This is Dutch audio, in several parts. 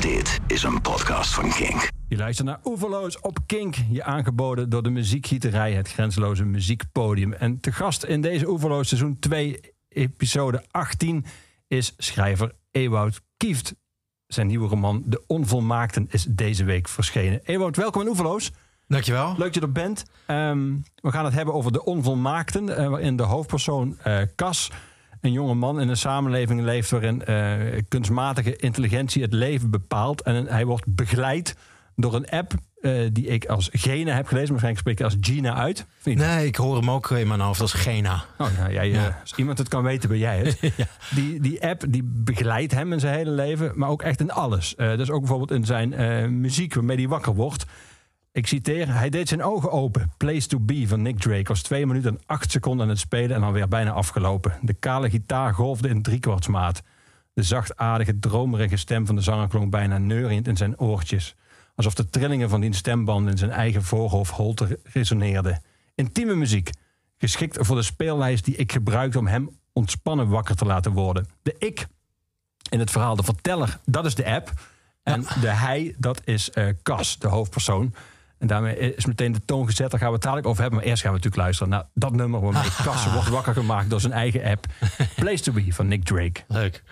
Dit is een podcast van Kink. Je luistert naar Oeverloos op Kink. Je aangeboden door de muziekgieterij, het grenzeloze muziekpodium. En te gast in deze Oeverloos seizoen 2, episode 18, is schrijver Ewout Kieft. Zijn nieuwe roman De Onvolmaakten is deze week verschenen. Ewout, welkom in Oeverloos. Dankjewel. Leuk dat je er bent. Ehm, we gaan het hebben over De Onvolmaakten, uh, waarin de hoofdpersoon uh, Cas een jonge man in een samenleving leeft waarin uh, kunstmatige intelligentie het leven bepaalt. En hij wordt begeleid door een app uh, die ik als Gena heb gelezen. Waarschijnlijk spreek ik als Gina uit. Nee, ik hoor hem ook in mijn hoofd als Gena. Oh, nou, jij, ja. uh, als iemand het kan weten, ben jij het. ja. die, die app die begeleidt hem in zijn hele leven, maar ook echt in alles. Uh, dus ook bijvoorbeeld in zijn muziek waarmee hij wakker wordt. Ik citeer, hij deed zijn ogen open. Place to be van Nick Drake was twee minuten en acht seconden aan het spelen en alweer bijna afgelopen. De kale gitaar golfde in driekwartsmaat. De zachtaardige, dromerige stem van de zanger klonk bijna neuriënd in zijn oortjes. Alsof de trillingen van die stembanden in zijn eigen voorhoofdholte resoneerden. Intieme muziek, geschikt voor de speellijst die ik gebruikte om hem ontspannen wakker te laten worden. De ik in het verhaal, de verteller, dat is de app. En de hij, dat is uh, Cas, de hoofdpersoon. En daarmee is meteen de toon gezet. Daar gaan we het dadelijk over hebben. Maar eerst gaan we natuurlijk luisteren naar dat nummer waarmee Cas wordt wakker gemaakt door zijn eigen app. Place to Be van Nick Drake. Leuk.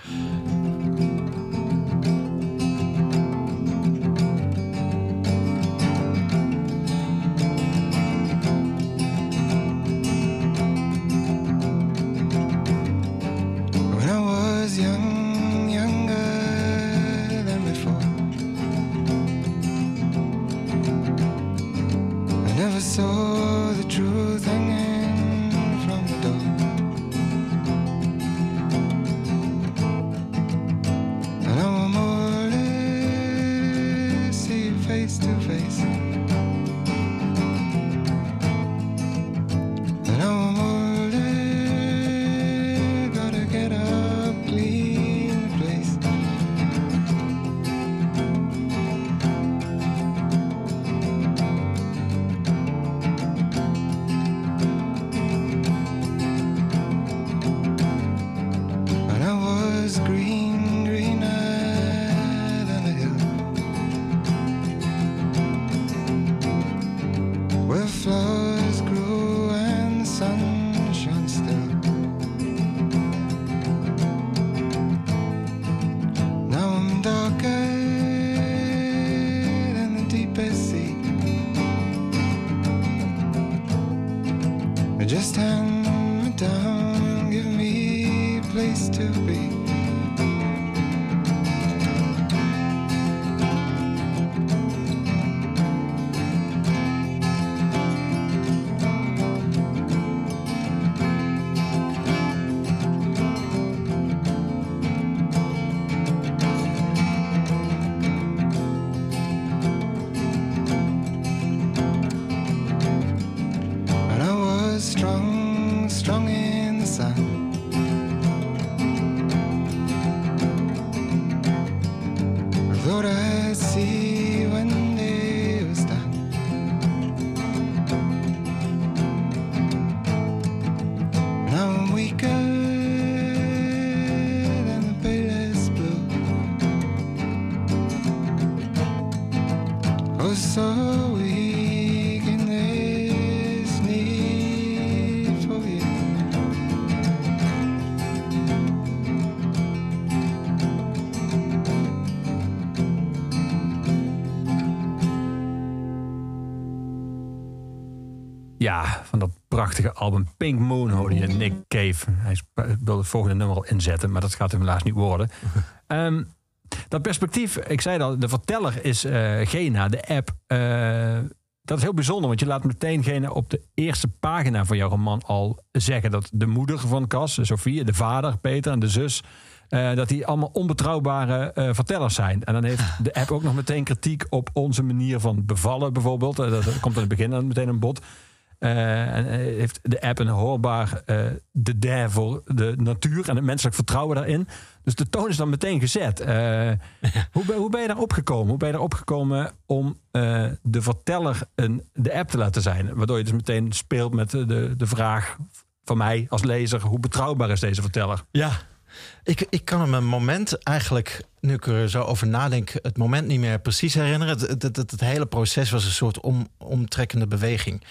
Ja, van dat prachtige album Pink Moon hoorde je Nick Cave. Hij wilde het volgende nummer al inzetten, maar dat gaat hem helaas niet worden. um, dat perspectief, ik zei al, de verteller is uh, Gena, de app. Uh, dat is heel bijzonder, want je laat meteen Gena op de eerste pagina van jouw roman al zeggen dat de moeder van Cas, Sofie, de vader, Peter en de zus. Uh, dat die allemaal onbetrouwbare uh, vertellers zijn. En dan heeft de app ook nog meteen kritiek op onze manier van bevallen, bijvoorbeeld. Uh, dat komt aan het begin dan meteen een bod. En heeft de app een hoorbaar de der voor de natuur en het menselijk vertrouwen daarin. Dus de toon is dan meteen gezet. hoe, ben, hoe ben je daar opgekomen? Hoe ben je daar opgekomen om de verteller een, de app te laten zijn? Waardoor je dus meteen speelt met de, de vraag van mij als lezer: hoe betrouwbaar is deze verteller? Ja, Ik, ik kan me een moment eigenlijk, nu ik er zo over nadenk, het moment niet meer precies herinneren. Het, het, het, het hele proces was een soort om, omtrekkende beweging.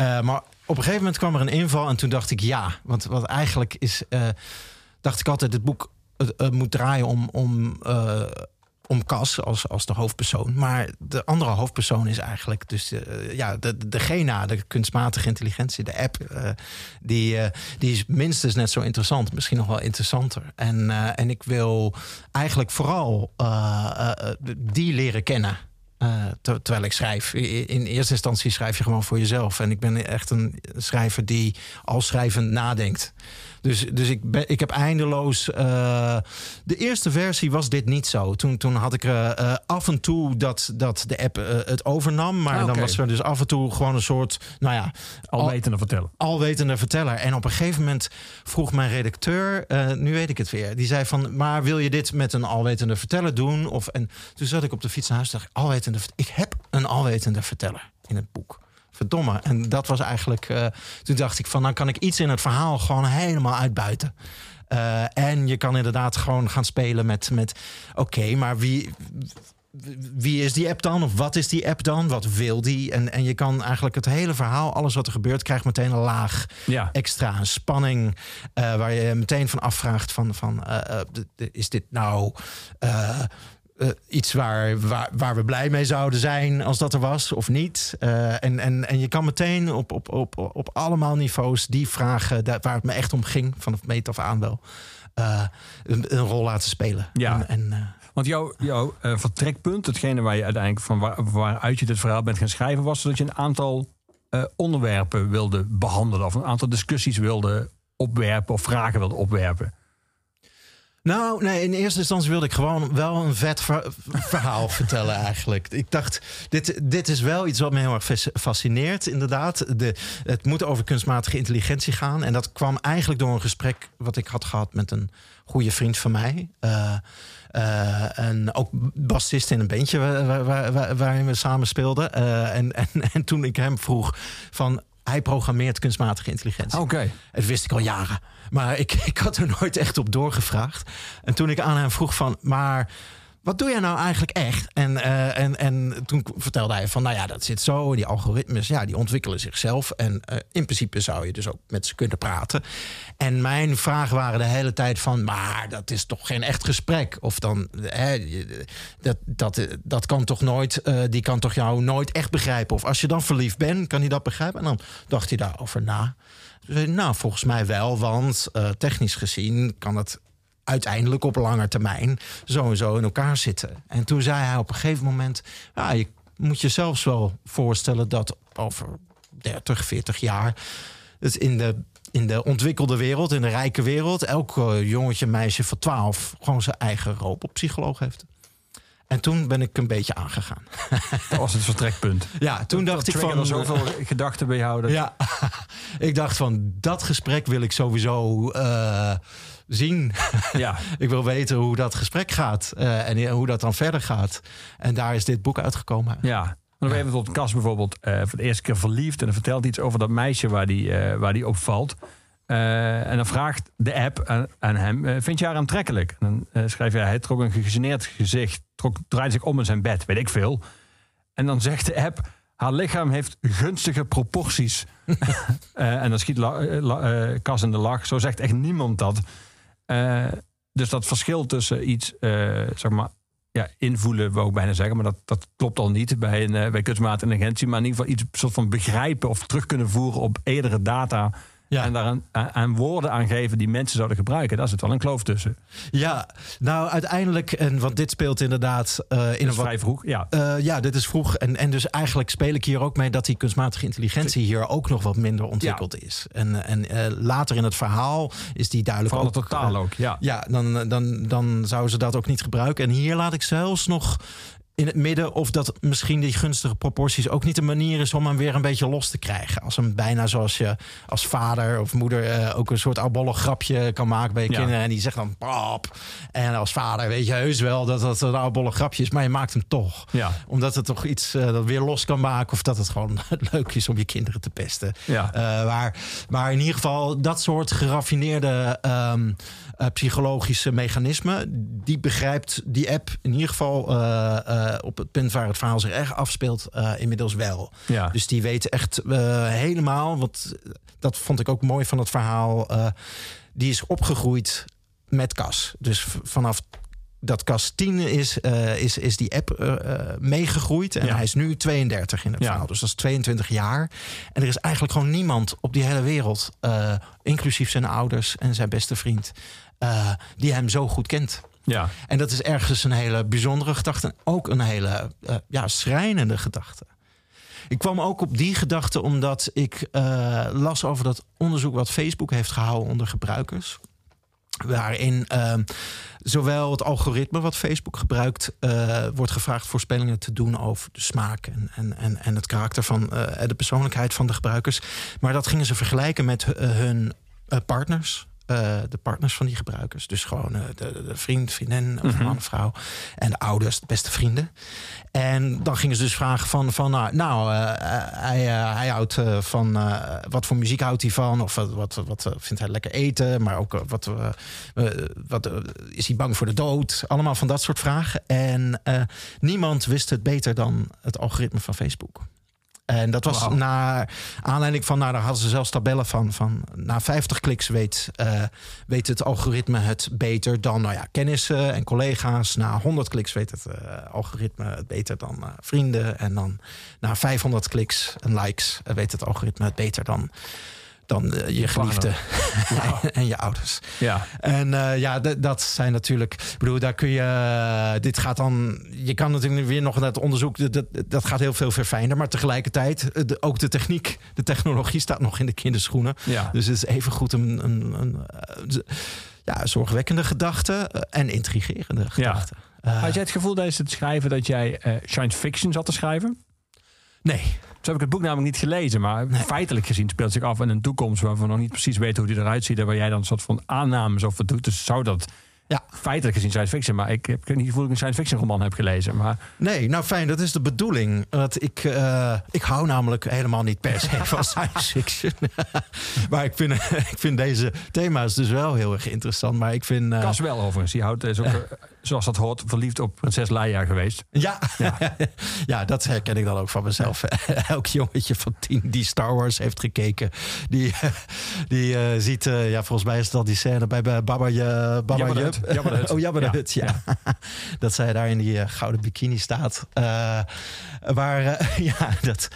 Uh, maar op een gegeven moment kwam er een inval en toen dacht ik ja. Want wat eigenlijk is, uh, dacht ik altijd, het boek moet draaien om, om uh, om Cas als, als de hoofdpersoon. Maar de andere hoofdpersoon is eigenlijk dus ja, de, de GENA, de kunstmatige intelligentie, de app. Die, die is minstens net zo interessant, misschien nog wel interessanter. En, en ik wil eigenlijk vooral die leren kennen. Ter, terwijl ik schrijf. In eerste instantie schrijf je gewoon voor jezelf. En ik ben echt een schrijver die al schrijvend nadenkt. Dus, dus ik, ben, ik heb eindeloos. Uh, de eerste versie was dit niet zo. Toen, toen had ik uh, af en toe dat, dat de app het overnam. Maar Ah, dan was er dus af en toe gewoon een soort. Nou ja. Alwetende verteller. Alwetende verteller. En op een gegeven moment vroeg mijn redacteur. nu weet ik het weer. Die zei van. Maar wil je dit met een alwetende verteller doen? Of, en toen zat ik op de fiets naar huis. dacht ik, alwetende, ik heb een alwetende verteller in het boek verdomme. En dat was eigenlijk. Uh, toen dacht ik van, dan kan ik iets in het verhaal gewoon helemaal uitbuiten. Uh, en je kan inderdaad gewoon gaan spelen met, met oké, okay, maar wie. Wie is die app dan? Of wat is die app dan? Wat wil die? En, en je kan eigenlijk het hele verhaal, alles wat er gebeurt, krijgt meteen een laag ja. extra een spanning. Uh, waar je meteen van afvraagt: van, van is dit nou. Uh, iets waar, waar, waar we blij mee zouden zijn als dat er was of niet. Uh, en, en, en je kan meteen op, op, op, op allemaal niveaus die vragen daar, waar het me echt om ging, vanaf meet af aan wel, uh, een, een, rol laten spelen. Ja. En, en, Want jouw, jouw vertrekpunt, hetgene waar je uiteindelijk van waar, waaruit je dit verhaal bent gaan schrijven, was dat je een aantal onderwerpen wilde behandelen of een aantal discussies wilde opwerpen of vragen wilde opwerpen. Nou, nee, in eerste instantie wilde ik gewoon wel een vet ver verhaal vertellen eigenlijk. Ik dacht, dit, dit is wel iets wat me heel erg fascineert, inderdaad. De, het moet over kunstmatige intelligentie gaan. En dat kwam eigenlijk door een gesprek wat ik had gehad met een goede vriend van mij. Uh, uh, en ook bassist in een bandje waar, waar, waar, waarin we samen speelden. Uh, en, en, en toen ik hem vroeg van... Hij programmeert kunstmatige intelligentie. Oké. Okay. Dat wist ik al jaren. Maar ik, ik had er nooit echt op doorgevraagd. En toen ik aan hem vroeg van, maar wat doe jij nou eigenlijk echt? En, uh, en, en toen vertelde hij van, nou ja, dat zit zo. Die algoritmes, ja, die ontwikkelen zichzelf. En uh, in principe zou je dus ook met ze kunnen praten. En mijn vragen waren de hele tijd van, maar dat is toch geen echt gesprek? Of dan, hè, dat, dat, dat kan toch nooit, uh, die kan toch jou nooit echt begrijpen? Of als je dan verliefd bent, kan hij dat begrijpen? En dan dacht hij daarover na. Dus, nou, volgens mij wel, want technisch gezien kan het uiteindelijk op lange termijn zo en zo in elkaar zitten. En toen zei hij op een gegeven moment: ja, je moet je zelfs wel voorstellen dat over 30, 40 jaar het in de in de ontwikkelde wereld, in de rijke wereld, elk jongetje, meisje van 12 gewoon zijn eigen robotpsycholoog heeft. En toen ben ik een beetje aangegaan. Dat was het vertrekpunt. Ja, toen dat dacht ik van... van... zoveel gedachten bij jou. Dat... Ja, ik dacht van dat gesprek wil ik sowieso uh, zien. Ja. ik wil weten hoe dat gesprek gaat uh, en hoe dat dan verder gaat. En daar is dit boek uitgekomen. Ja, nog even tot Cas bijvoorbeeld uh, voor de eerste keer verliefd. En dan vertelt iets over dat meisje waar die, uh, waar die opvalt. Uh, en dan vraagt de app aan, aan hem: Vind je haar aantrekkelijk? En dan uh, schrijft hij: Hij trok een gegeneerd gezicht, trok, draaide zich om in zijn bed, weet ik veel. En dan zegt de app: Haar lichaam heeft gunstige proporties. en dan schiet Cas in de lach. Zo zegt echt niemand dat. Dus dat verschil tussen iets, zeg maar, ja, invoelen, wou ik bijna zeggen. Maar dat, dat klopt al niet bij, een, bij kunstmatige intelligentie. Maar in ieder geval iets soort van begrijpen of terug kunnen voeren op eerdere data. Ja. En daar aan, aan, woorden aan geven die mensen zouden gebruiken. Daar zit wel een kloof tussen. Ja, nou uiteindelijk, en want dit speelt inderdaad uh, in een vrij vroeg. Ja, uh, ja dit is vroeg. En, en dus eigenlijk speel ik hier ook mee dat die kunstmatige intelligentie hier ook nog wat minder ontwikkeld ja. is. En, en uh, later in het verhaal is die duidelijk Van ook. totaal ook, ja. Ja, dan, dan, dan zouden ze dat ook niet gebruiken. En hier laat ik zelfs nog in het midden. Of dat misschien die gunstige proporties ook niet een manier is om hem weer een beetje los te krijgen. Als hem bijna zoals je als vader of moeder eh, ook een soort oudbollig grapje kan maken bij je Ja. kinderen. En die zegt dan pap. En als vader weet je heus wel dat dat een oudbollig grapje is. Maar je maakt hem toch. Ja. Omdat het toch iets eh, dat weer los kan maken. Of dat het gewoon leuk is om je kinderen te pesten. Ja. Eh, maar, maar in ieder geval dat soort geraffineerde ehm, eh, psychologische mechanismen. Die begrijpt die app in ieder geval eh, op het punt waar het verhaal zich echt afspeelt. eh, inmiddels wel. Ja. Dus die weet echt eh, helemaal. Want dat vond ik ook mooi van het verhaal. die is opgegroeid met Cas. Dus vanaf dat Cas 10 is, is, is die app meegegroeid. En Ja. hij is nu 32 in het Ja. verhaal. Dus dat is 22 jaar. En er is eigenlijk gewoon niemand op die hele wereld, inclusief zijn ouders en zijn beste vriend, die hem zo goed kent. Ja. En dat is ergens een hele bijzondere gedachte. En ook een hele eh, ja, schrijnende gedachte. Ik kwam ook op die gedachte omdat ik eh, las over dat onderzoek wat Facebook heeft gehouden onder gebruikers. Waarin eh, zowel het algoritme wat Facebook gebruikt, eh, wordt gevraagd voorspellingen te doen over de smaak en, en, en, en het karakter van de persoonlijkheid van de gebruikers. Maar dat gingen ze vergelijken met hun partners. Eh, de partners van die gebruikers. Dus gewoon eh, de, de vriend, vriendin of man, vrouw. En de ouders, de beste vrienden. En dan gingen ze dus vragen van, van nou, nou eh, hij, hij houdt van, wat voor muziek houdt hij van? Of wat, wat, wat vindt hij lekker eten? Maar ook wat, wat is hij bang voor de dood? Allemaal van dat soort vragen. En niemand wist het beter dan het algoritme van Facebook. En dat was Wauw. naar aanleiding van, nou, daar hadden ze zelfs tabellen van. van na 50 kliks weet, eh, weet het algoritme het beter dan nou ja, kennissen en collega's. Na 100 kliks weet het algoritme het beter dan vrienden. En dan na 500 kliks en likes weet het algoritme het beter dan, dan eh, je geliefde en je ouders. Ja. En eh, ja, dat zijn natuurlijk. Ik bedoel, daar kun je. eh, dit gaat dan. Je kan natuurlijk weer nog naar het onderzoek. Dat, dat, gaat heel veel verfijnder. Maar tegelijkertijd, de- ook de techniek, de technologie staat nog in de kinderschoenen. Ja. Dus het is even goed een. een, een ja, zorgwekkende gedachte en intrigerende gedachte. Eh, Had jij het gevoel tijdens het schrijven dat jij science fiction zat te schrijven? nee. Zo heb ik het boek namelijk niet gelezen, maar feitelijk gezien speelt zich af in een toekomst waarvan we nog niet precies weten hoe die eruit ziet en waar jij dan een soort van aannames over doet. Dus zou dat Ja. feitelijk gezien science fiction, maar ik heb niet het gevoel dat ik een science fiction roman heb gelezen. Maar Nee, nou fijn, dat is de bedoeling. Want ik, eh, ik hou namelijk helemaal niet per se van science fiction. maar ik vind, ik vind deze thema's dus wel heel erg interessant. Maar ik vind. Cas wel overigens, die houdt, is ook, eh, zoals dat hoort, verliefd op prinses Leia geweest. ja. Ja. dat herken ik dan ook van mezelf. Elk jongetje van tien die Star Wars heeft gekeken, die, die eh, ziet, eh, ja, volgens mij is dat die scène bij bij Baba, Je- Baba. Oh, de Ja. Ja. dat zij daar in die eh, gouden bikini staat. Waar, ja, dat...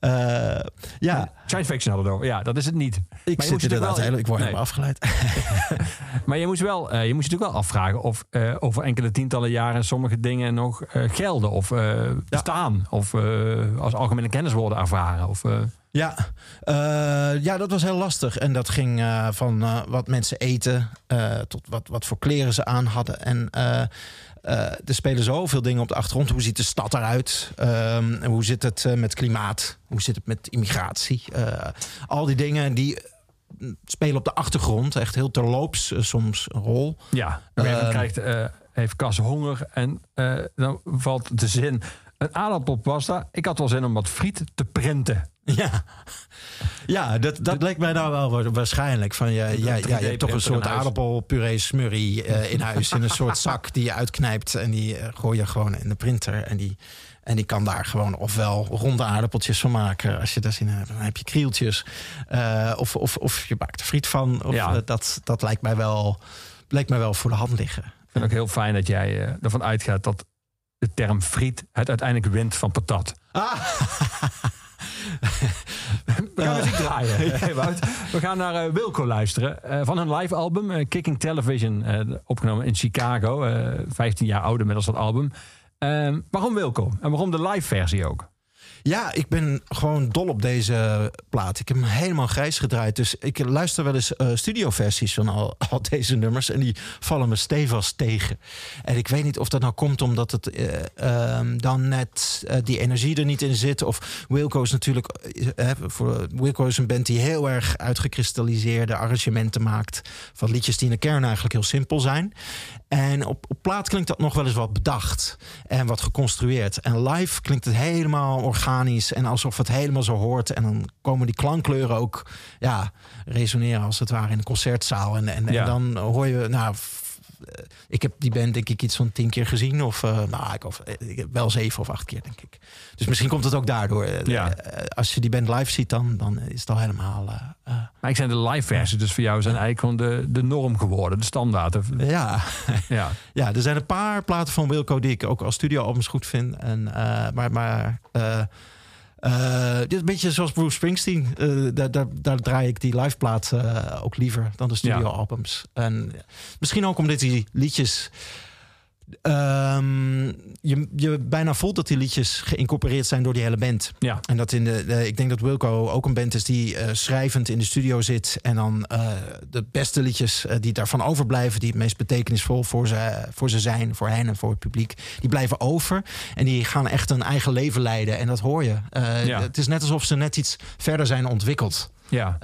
eh, ja, Science fiction hadden we. Ja, dat is het niet. ik Maar je zit inderdaad wel- heel... Ik word Nee. helemaal afgeleid. Maar je moest, wel, eh, je moest je natuurlijk wel afvragen of eh, over enkele tientallen jaren sommige dingen nog gelden of bestaan. Of als algemene kennis worden ervaren. Of, Ja, ja, dat was heel lastig. En dat ging van wat mensen eten tot wat, wat voor kleren ze aan hadden. En er spelen zoveel dingen op de achtergrond. Hoe ziet de stad eruit? Ehm, hoe zit het eh, met klimaat? Hoe zit het met immigratie? Eh, al die dingen die eh, spelen op de achtergrond. Echt heel terloops eh, soms een rol. ja, moment Ehm. krijgt, eh, heeft Cas honger en eh, dan valt de zin. Een aardappelpasta. Ik had wel zin om wat friet te printen. Ja, ja dat, dat leek mij nou wel wa- waarschijnlijk. Van, ja, ja, ja, je hebt toch een soort aardappelpuree smurrie eh, in huis. In een soort zak die je uitknijpt. En die eh, gooi je gewoon in de printer. En die, en die kan daar gewoon ofwel ronde aardappeltjes van maken. Als je daar zin in hebt. Dan heb je krieltjes. Eh, of, of, of je maakt er friet van. Of, Ja. dat, dat lijkt mij wel, lijkt mij wel voor de hand liggen. Ik vind ook heel fijn dat jij ervan uitgaat dat de term friet het uiteindelijk wint van patat. We gaan muziek draaien. Hey, Wout. We gaan naar eh, Wilco luisteren. eh, van hun live album, eh, Kicking Television. eh, opgenomen in Chicago. eh 15 jaar ouder inmiddels dat album. Waarom Wilco? En waarom de live versie ook? Ja, ik ben gewoon dol op deze plaat. Ik heb hem helemaal grijs gedraaid. Dus ik luister wel eens uh, studioversies van al, al, deze nummers. En die vallen me stevig tegen. En ik weet niet of dat nou komt omdat het uh, um, dan net uh, die energie er niet in zit. Of Wilco is natuurlijk... voor, Wilco is een band die heel erg uitgekristalliseerde arrangementen maakt. Van liedjes die in de kern eigenlijk heel simpel zijn. En op, op plaat klinkt dat nog wel eens wat bedacht. En wat geconstrueerd. En live klinkt het helemaal organisch. En alsof het helemaal zo hoort. En dan komen die klankkleuren ook ja, resoneren als het ware in een concertzaal. En, en, Ja. en dan hoor je... Nou, ik heb die band denk ik iets van tien keer gezien. Of eh, nou, ik, of, eh, ik wel zeven of acht keer, denk ik. Dus misschien komt het ook daardoor. Eh, Ja. eh, Als je die band live ziet, dan, dan is het al helemaal... eh, eh, Maar ik zijn de live versies, dus voor jou zijn eigenlijk gewoon de, de norm geworden, de standaard. Of- ja, Ja. Ja, er zijn een paar platen van Wilco die ik ook als studioalbums goed vind. En, eh, maar maar eh, eh, dit is een beetje zoals Bruce Springsteen. Eh, daar, daar, daar draai ik die liveplaat eh ook liever dan de studioalbums. En misschien ook omdat die liedjes... ehm, je, je bijna voelt dat die liedjes geïncorporeerd zijn door die hele band. Ja. En dat in de, de- ik denk dat Wilco ook een band is die eh, schrijvend in de studio zit. En dan eh, de beste liedjes eh, die daarvan overblijven, die het meest betekenisvol voor ze, voor ze zijn, voor hen en voor het publiek, die blijven over. En die gaan echt een eigen leven leiden. En dat hoor je. Ja. Het is net alsof ze net iets verder zijn ontwikkeld. Ja.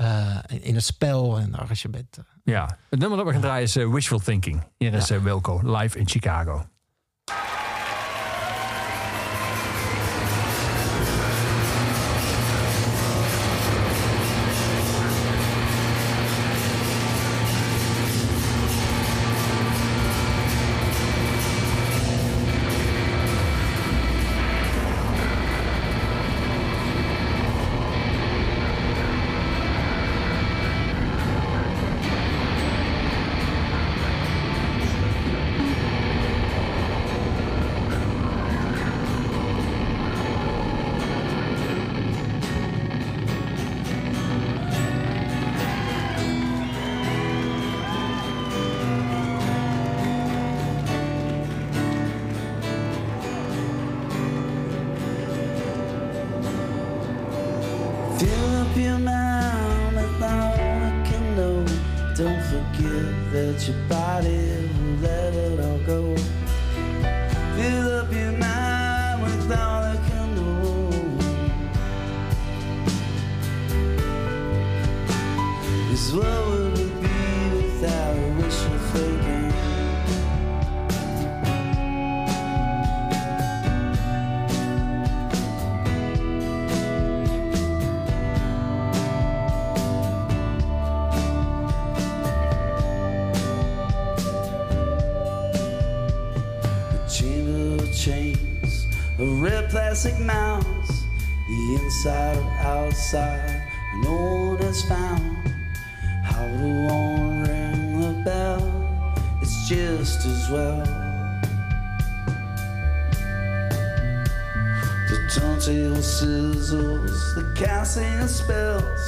in- het spel en de arrangementen. Ja. Het nummer dat we gaan draaien is eh, Wishful Thinking. Hier is eh, Wilco, live in Chicago. Plastic mouse, the inside or outside, no one has found how to won't ring the bell. It's just as well. The turntable sizzles, the casting spells,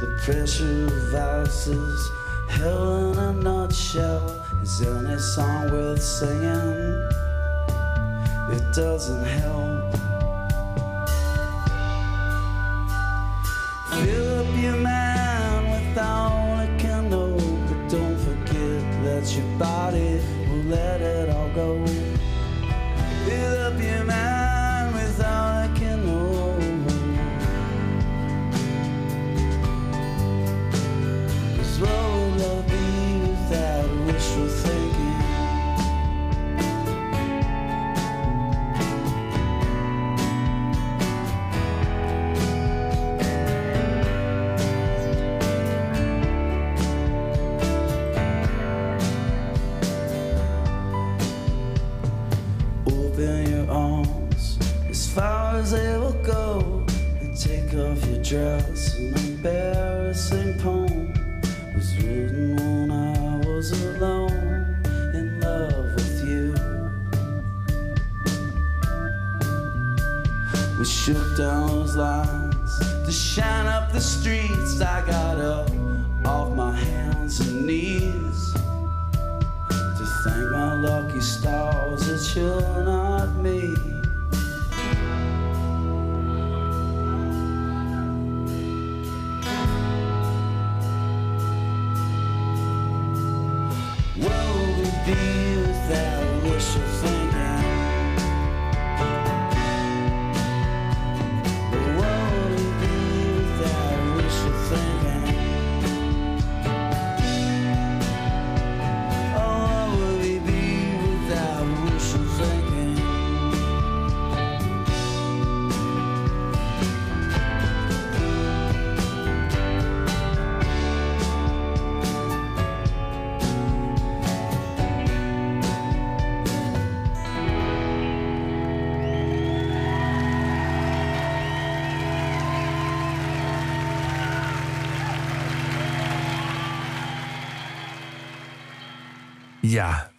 the pressure of valses, hell in a nutshell. Is any song worth singing? It doesn't help.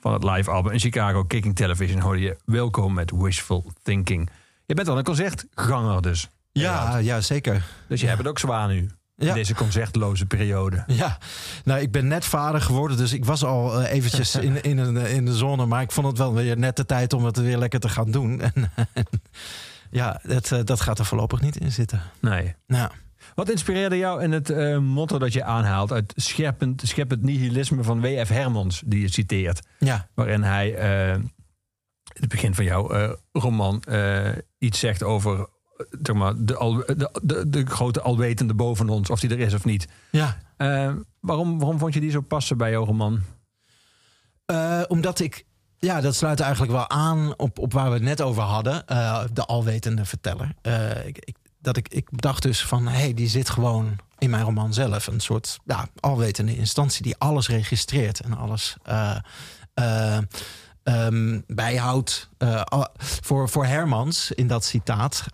Van het live album in Chicago, Kicking Television, hoorde je Welkom met Wishful Thinking. Je bent al een concertganger dus. Ja, ja, zeker. Dus je hebt het ook zwaar nu. In deze concertloze periode. Ja, nou, ik ben net vader geworden, dus ik was al eh, eventjes in, in, een, in de zone. Maar ik vond het wel weer net de tijd om het weer lekker te gaan doen. En, ja, dat, eh, dat gaat er voorlopig niet in zitten. Nee. Nou, Wat inspireerde jou in het eh, motto dat je aanhaalt uit Scheppend, scheppend Nihilisme van W.F. Hermans, die je citeert? ja, Waarin hij eh, in het begin van jouw eh, roman iets zegt over zeg maar, de, al, de, de, de grote alwetende boven ons, of die er is of niet. ja. Waarom, waarom vond je die zo passen bij jouw roman? Omdat ik. Ja, dat sluit eigenlijk wel aan op, op waar we het net over hadden. de alwetende verteller. Ik, ik, dat ik, ik dacht dus van, hé, hey, die zit gewoon in mijn roman zelf. Een soort ja, alwetende instantie die alles registreert en alles eh, eh, ehm, bijhoudt. Eh, voor, voor Hermans, in dat citaat,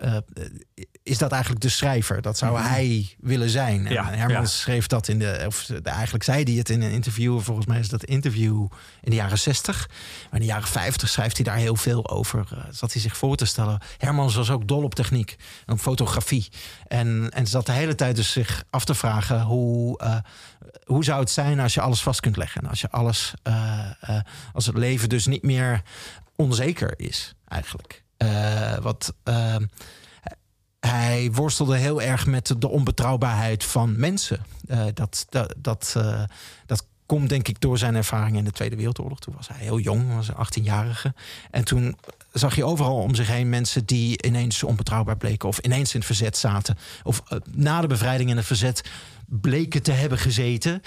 is dat eigenlijk de schrijver. Dat zou hij willen zijn. En Ja, ja. schreef dat in de. Of de- eigenlijk zei hij het in een interview. Volgens mij is dat interview in de jaren 60. Maar in de jaren 50 schrijft hij daar heel veel over. eh, zat hij zich voor te stellen. Hermans was ook dol op techniek en op fotografie. En, en zat de hele tijd dus zich af te vragen hoe. eh, hoe zou het zijn als je alles vast kunt leggen? En als je alles. eh, als het leven dus niet meer onzeker is, eigenlijk. Wat. Hij worstelde heel erg met de onbetrouwbaarheid van mensen. Eh, dat, dat, dat, eh, dat komt denk ik door zijn ervaring in de Tweede Wereldoorlog. Toen was hij heel jong, was een 18-jarige. En toen zag je overal om zich heen mensen die ineens onbetrouwbaar bleken... of ineens in het verzet zaten. Of eh, na de bevrijding in het verzet bleken te hebben gezeten.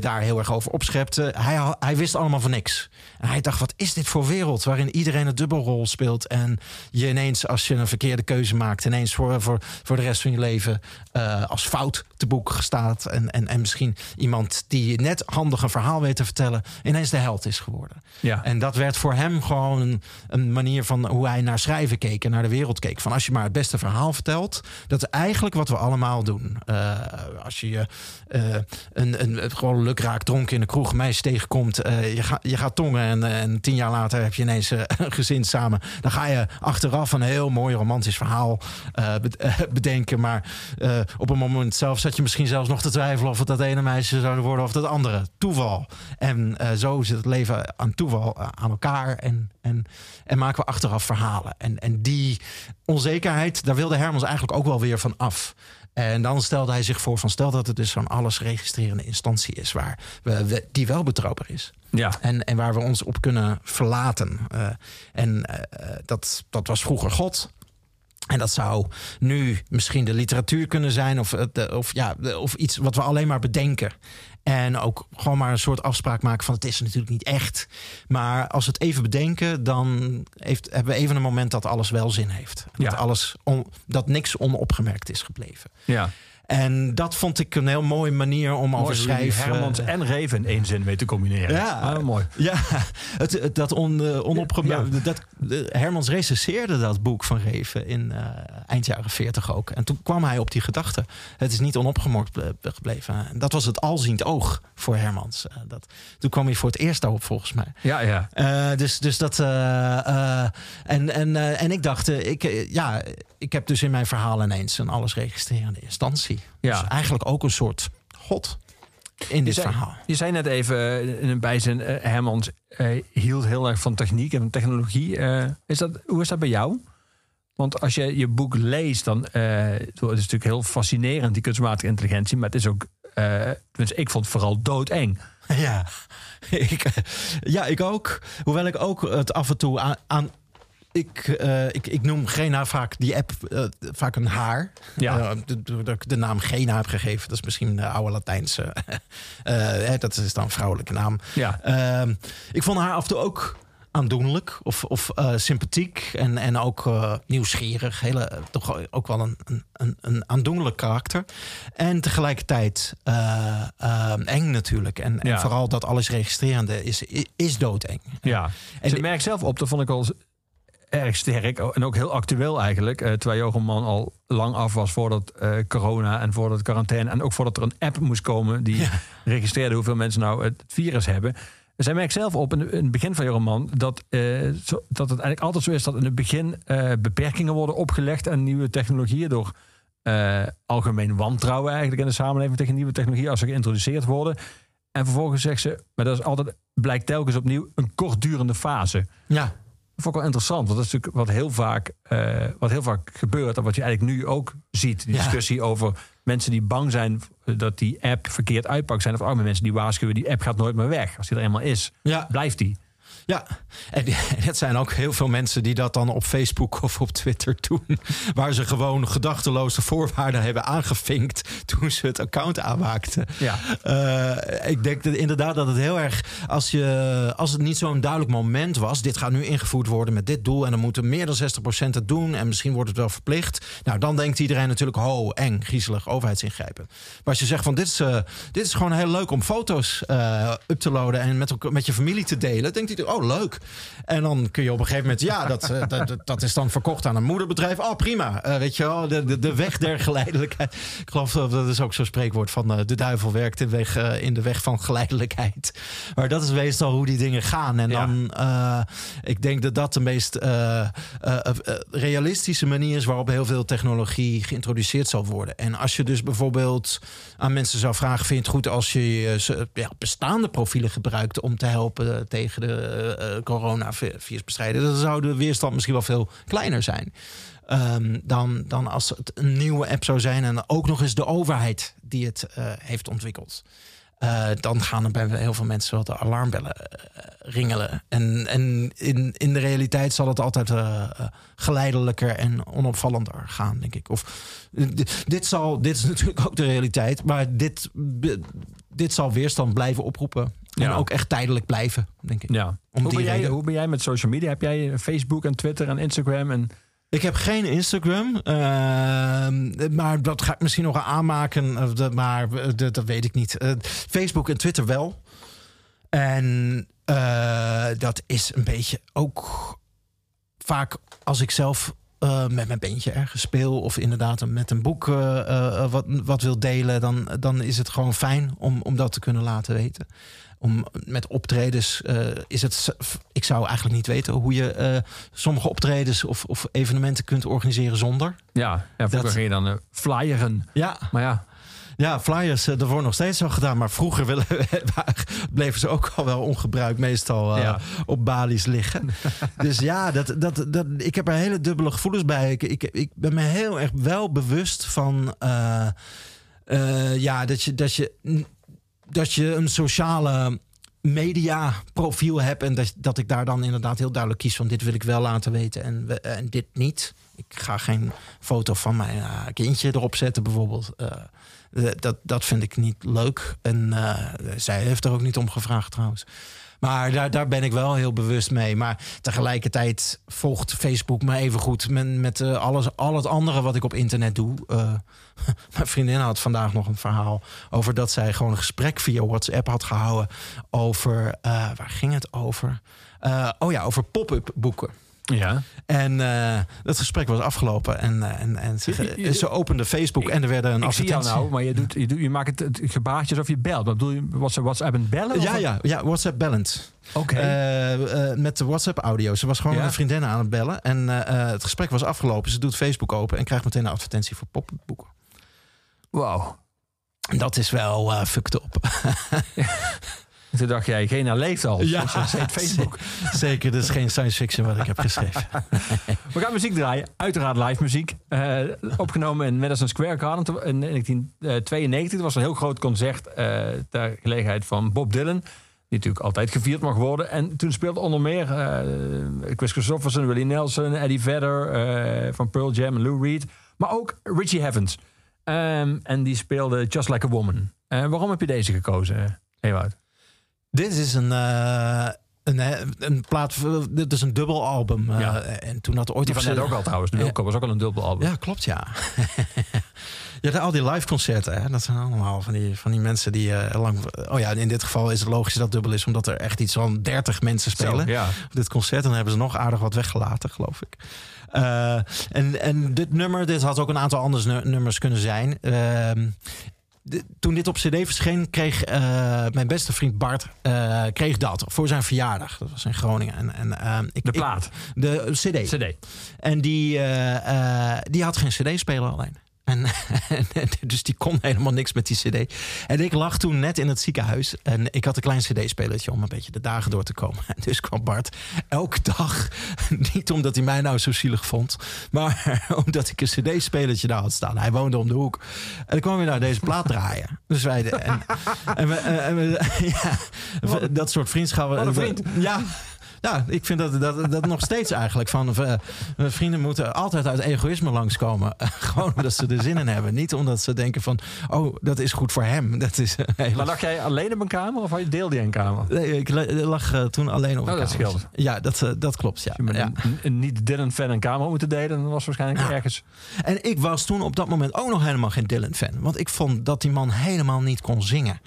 daar heel erg over opschepte. Hij, hij wist allemaal van niks. En hij dacht, wat is dit voor wereld... waarin iedereen een dubbelrol speelt... en je ineens, als je een verkeerde keuze maakt... ineens voor, voor, voor de rest van je leven eh, als fout te boek staat... En, en, en misschien iemand die net handig een verhaal weet te vertellen... ineens de held is geworden. Ja. En dat werd voor hem gewoon een, een manier van hoe hij naar schrijven keek en naar de wereld keek. Van als je maar het beste verhaal vertelt, dat is eigenlijk wat we allemaal doen. Eh, als je eh, een, een, gewoon lukraak dronken in de kroeg meisje tegenkomt, je, gaat je gaat tongen en, en tien jaar later heb je ineens eh, een gezin samen. Dan ga je achteraf een heel mooi romantisch verhaal eh, eh, bedenken. Maar op een moment zelf zat je misschien zelfs nog te twijfelen of het dat ene meisje zou worden of dat andere. Toeval. En zo zit het leven aan toeval aan elkaar en, en, en maken we achteraf verhalen. En, en die onzekerheid, daar wilde Hermans eigenlijk ook wel weer van af. En dan stelde hij zich voor van stel dat het dus zo'n alles registrerende instantie is waar we, we- die wel betrouwbaar is. Ja. En, en waar we ons op kunnen verlaten. Eh, en eh, dat, dat was vroeger God. En dat zou nu misschien de literatuur kunnen zijn, of, het, eh, of, ja, de- of iets wat we alleen maar bedenken. En ook gewoon maar een soort afspraak maken van het is natuurlijk niet echt. Maar als we het even bedenken, dan heeft, hebben we even een moment dat alles wel zin heeft. Ja. Dat, alles on- dat niks onopgemerkt is gebleven. ja. En dat vond ik een heel mooie manier om Mooi over schrijven. Hermans en Reven in één zin weten te combineren. Ja. Ah, mooi. Ja, het, het- dat on, eh, onopgemerkt. Dat, Hermans recenseerde dat boek van Reven in eh, eind jaren 40 ook. En toen kwam hij op die gedachte. Het is niet onopgemerkt ble- gebleven. En dat was het alziend oog voor Hermans. Eh, dat, toen kwam hij voor het eerst daarop volgens mij. Ja, ja. Eh, dus, dus dat. eh, eh, en, en, eh, en ik dacht, eh, ik, eh, ja, ik heb dus in mijn verhaal ineens een alles registrerende instantie. Ja. Dus eigenlijk ook een soort God in dit zei- verhaal. Je zei net even eh, in een bijzin, Hermans eh, hield heel erg van techniek en technologie. Is dat, hoe is dat bij jou? Want als je je boek leest, dan het is natuurlijk heel fascinerend, die kunstmatige intelligentie. Maar het is ook, tenminste, ik vond het vooral doodeng. Ja, ik, ja, ik ook. Hoewel ik ook het af en toe aan. aan ik, eh, ik, ik noem Gena vaak die app eh, vaak een haar. Ja. Eh, de- de- dat ik de naam Gena heb gegeven. Dat is misschien de oude Latijnse. hè, dat is dan een vrouwelijke naam. Ja, Ehm, ik vond haar af en toe ook aandoenlijk of, of sympathiek en, en ook nieuwsgierig. Hele, toch ook wel een, een, een aandoenlijk karakter. En tegelijkertijd eh, eh, eng natuurlijk. En, vooral dat alles registrerende is, is doodeng. ja. En Ze ik- merkt zelf op, dat vond ik al erg sterk en ook heel actueel eigenlijk. eh, terwijl roman al lang af was voordat eh, corona en voordat quarantaine en ook voordat er een app moest komen die Ja. registreerde hoeveel mensen nou het virus hebben. Zij merkt zelf op in, in het begin van je roman dat, zo- dat het eigenlijk altijd zo is dat in het begin beperkingen worden opgelegd aan nieuwe technologieën door algemeen wantrouwen eigenlijk in de samenleving tegen nieuwe technologieën als ze geïntroduceerd worden. En vervolgens zegt ze, maar dat is altijd, blijkt telkens opnieuw een kortdurende fase. Ja, vond ik wel interessant, want dat is natuurlijk wat heel vaak, eh, wat heel vaak gebeurt. En wat je eigenlijk nu ook ziet. Die Ja. discussie over mensen die bang zijn dat die app verkeerd uitpakt. Zijn of arme mensen die waarschuwen, die app gaat nooit meer weg. Als die er eenmaal is, ja. blijft die. Ja, en het zijn ook heel veel mensen die dat dan op Facebook of op Twitter doen. Waar ze gewoon gedachteloos de voorwaarden hebben aangevinkt toen ze het account aanmaakten. Ja. Eh, ik denk dat inderdaad dat het heel erg, als, je, als het niet zo'n duidelijk moment was, dit gaat nu ingevoerd worden met dit doel en dan moeten meer dan 60% het doen en misschien wordt het wel verplicht. Nou, dan denkt iedereen natuurlijk, ho, eng, griezelig, overheidsingrijpen. Maar als je zegt van dit is, eh, dit is gewoon heel leuk om foto's eh, up te loaden en met, met je familie te delen, denkt iedereen, oh leuk. En dan kun je op een gegeven moment, ja, dat, eh, dat, dat, is dan verkocht aan een moederbedrijf. Oh, prima. Eh, weet je wel, de, de, de weg der geleidelijkheid. Ik geloof dat dat is ook zo'n spreekwoord van eh, de duivel werkt in, weg, in de weg van geleidelijkheid. Maar dat is meestal hoe die dingen gaan. En Ja. dan, ik denk dat dat de meest realistische manier is waarop heel veel technologie geïntroduceerd zal worden. En als je dus bijvoorbeeld aan mensen zou vragen: vind je het goed als je ja, bestaande profielen gebruikt om te helpen tegen de coronavirus bestrijden, dan zou de weerstand misschien wel veel kleiner zijn. Ehm, dan, dan als het een nieuwe app zou zijn en ook nog eens de overheid die het eh, heeft ontwikkeld. Eh, dan gaan er bij heel veel mensen wel de alarmbellen eh, ringelen. En, en in, in de realiteit zal het altijd eh, eh, geleidelijker en onopvallender gaan, denk ik. Of, eh, dit, zal, dit is natuurlijk ook de realiteit, maar dit, dit zal weerstand blijven oproepen. En Ja. ook echt tijdelijk blijven, denk ik. Ja. Om Hoe die ben, jij, reden. hoe ben jij met social media? Heb jij Facebook en Twitter en Instagram? En, Ik heb geen Instagram, ehm, maar dat ga ik misschien nog aanmaken. eh, dat- Maar eh, dat, dat weet ik niet. Eh, Facebook en Twitter wel. En eh, dat is een beetje ook vaak als ik zelf eh, met mijn beentje ergens speel of inderdaad met een boek eh, eh, wat, wat wil delen, dan, dan is het gewoon fijn om, om dat te kunnen laten weten. Om, met optredens is het. Ik zou eigenlijk niet weten hoe je sommige optredens of, of evenementen kunt organiseren zonder. ja, ja vroeger Dat- ging je dan flyeren. Ja, Maar ja, ja flyers, eh, dat wordt nog steeds zo gedaan. Maar vroeger willen, bleven ze ook al wel ongebruikt, meestal eh, Ja. op balies liggen. dus ja, dat, dat, dat, ik heb er hele dubbele gevoelens bij. Ik, ik, ik ben me heel erg wel bewust van. eh, ja, dat je, dat, je, dat je een sociale media profiel hebt. En dat, dat ik daar dan inderdaad heel duidelijk kies van dit wil ik wel laten weten en, we- en dit niet. Ik ga geen foto van mijn kindje erop zetten bijvoorbeeld. Eh, dat, dat vind ik niet leuk. En eh, zij heeft er ook niet om gevraagd trouwens. Maar daar, daar ben ik wel heel bewust mee. Maar tegelijkertijd volgt Facebook me even goed met, eh, alles, al het andere wat ik op internet doe. Eh, mijn vriendin had vandaag nog een verhaal over dat zij gewoon een gesprek via WhatsApp had gehouden over eh, waar ging het over? Eh, oh ja, over pop-up boeken. Ja. En eh dat gesprek was afgelopen. En, eh, en, en ze, Je- je- ze opende Facebook en er werd een ik zie advertentie. jou nou, maar je, doet, je, doet, je maakt het, het gebaartje alsof je belt. Wat bedoel je, WhatsApp, WhatsApp en bellen? Ja, Of- ja, ja, WhatsApp bellend. Oké. Eh, met de WhatsApp-audio. Ze was gewoon Ja. een vriendin aan het bellen. En het gesprek was afgelopen. Ze doet Facebook open en krijgt meteen een advertentie voor popboeken. Wauw. En dat is wel fucked up. En Toen dacht jij, Gena leeft al. Ja. Dat Facebook. Zeker, dit is geen science fiction wat ik heb geschreven. We gaan muziek draaien. Uiteraard live muziek. Eh, opgenomen in Madison Square Garden in 1992. Het was een heel groot concert eh, ter gelegenheid van Bob Dylan. Die natuurlijk altijd gevierd mag worden. En toen speelde onder meer eh Chris Christopherson, Willie Nelson, Eddie Vedder eh, van Pearl Jam en Lou Reed. Maar ook Richie Havens. Ehm, en die speelde Just Like a Woman. Eh, waarom heb je deze gekozen, Ewout? Dit is een, eh, een, eh, een plaat. Dit is een dubbel album. eh. En toen had ooit Die van net ook al trouwens. De Wilco was ook al een dubbel album. Ja, klopt, ja. ja, de- al die live concerten, hè, dat zijn allemaal van die, van die mensen die eh, lang... Oh ja, in dit geval is het logisch dat het dubbel is... omdat er echt iets van 30 mensen Zo, spelen ja. op dit concert. En dan hebben ze nog aardig wat weggelaten, geloof ik. Eh, en, en dit nummer, dit had ook een aantal andere nu- nummers kunnen zijn. Ehm, de- toen dit op cd verscheen, kreeg eh, mijn beste vriend Bart eh, kreeg dat voor zijn verjaardag. Dat was in Groningen. En, en, eh, ik, De ik- plaat. de cd. CD. En die, die had geen cd-speler alleen. En, dus die kon helemaal niks met die cd. En ik lag toen net in het ziekenhuis. En ik had een klein cd-spelertje om een beetje de dagen door te komen. En dus kwam Bart elke dag. Niet omdat hij mij nou zo zielig vond. Maar omdat ik een cd-spelertje daar had staan. Hij woonde om de hoek. En dan kwam hij nou deze plaat draaien. Dus wij... de- En, en we, en we- ja, dat soort vriendschappen. Wat een vriend. Ja. Ja, ik vind dat, dat, dat nog steeds eigenlijk. Van, eh, vrienden moeten altijd uit egoïsme langskomen. Gewoon omdat ze er zin in hebben. Niet omdat ze denken van, oh, dat is goed voor hem. Dat is, Maar lag jij alleen op een kamer of deelde je een kamer? Nee, ik la- lag eh, toen alleen op Oh, een dat kamer. scheelt. Ja, dat, eh, dat klopt. Ja. Ja. een, een niet Dylan-fan een kamer moeten delen, dan was waarschijnlijk Ja. ergens. En ik was toen op dat moment ook nog helemaal geen Dylan-fan. Want ik vond dat die man helemaal niet kon zingen.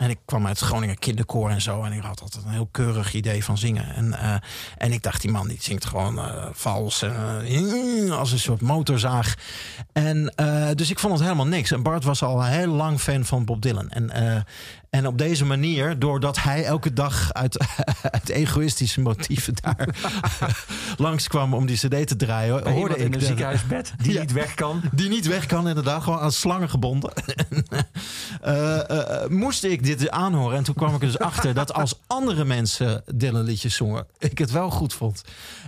En ik kwam uit Groningen kinderkoor en zo. En ik had altijd een heel keurig idee van zingen. En, eh, en ik dacht, die man die zingt gewoon eh, vals. Eh, als een soort motorzaag. En, dus ik vond het helemaal niks. En Bart was al heel lang fan van Bob Dylan. En, en op deze manier, doordat hij elke dag uit, uit egoïstische motieven daar langskwam om die cd te draaien, Bij hoorde ik in een de- ziekenhuisbed die Ja. niet weg kan. die niet weg kan, inderdaad. Gewoon aan slangen gebonden. Eh, eh, moest ik dit aanhoren. En toen kwam ik er dus achter dat als andere mensen Dylan liedjes zongen... ik het wel goed vond.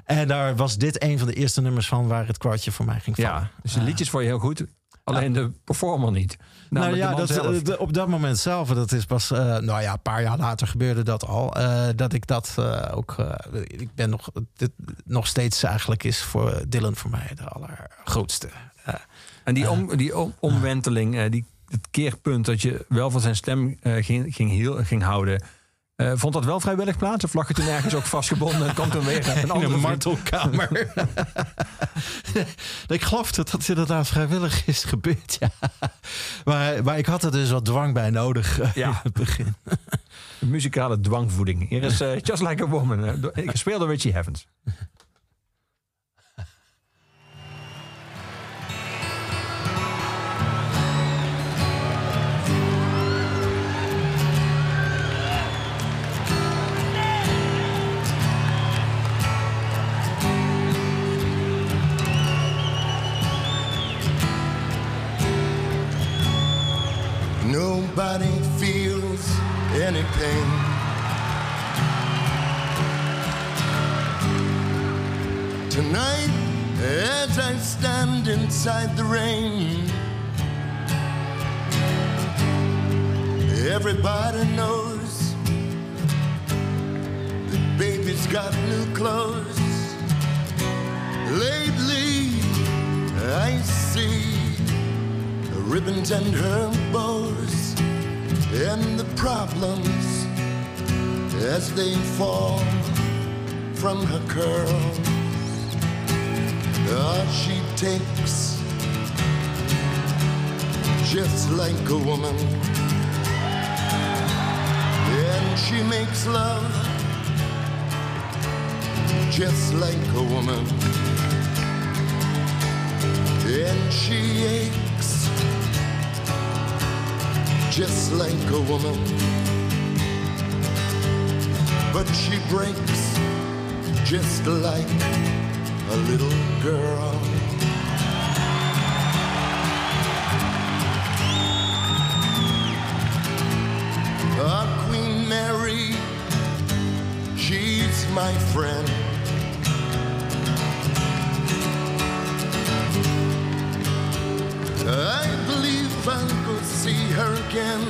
En daar was dit een van de eerste nummers van... waar het kwartje voor mij ging vallen. Ja, dus de liedjes vond je heel goed. Alleen de performer niet. Nou ja, dat, zelf. eh, op dat moment zelf, dat is pas, eh, nou ja, een paar jaar later gebeurde dat al. eh, dat ik dat ook, ik ben nog, dit, nog steeds eigenlijk is voor Dylan voor mij de allergrootste. En die, om, die om- omwenteling, die, het keerpunt dat je wel van zijn stem ging, ging, heel, ging houden. Eh, vond dat wel vrijwillig plaats? Of lag je toen ergens ook vastgebonden en kwam toen weer een in andere een vriend? martelkamer. ik geloof dat dat inderdaad vrijwillig is gebeurd, ja. Maar, maar ik had er dus wat dwang bij nodig eh, Ja. in het begin. Muzikale dwangvoeding. Hier is eh, Just Like a Woman. door- gespeeld door Richie Havens. Nobody feels any pain. Tonight, as I stand inside the rain, everybody knows that baby's got new clothes. Lately, I see ribbons and her bows and the problems as they fall from her curls. Ah, she takes just like a woman, and she makes love just like a woman, and she aches just like a woman. But she breaks just like a little girl. Our Queen Mary, she's my friend. See her again.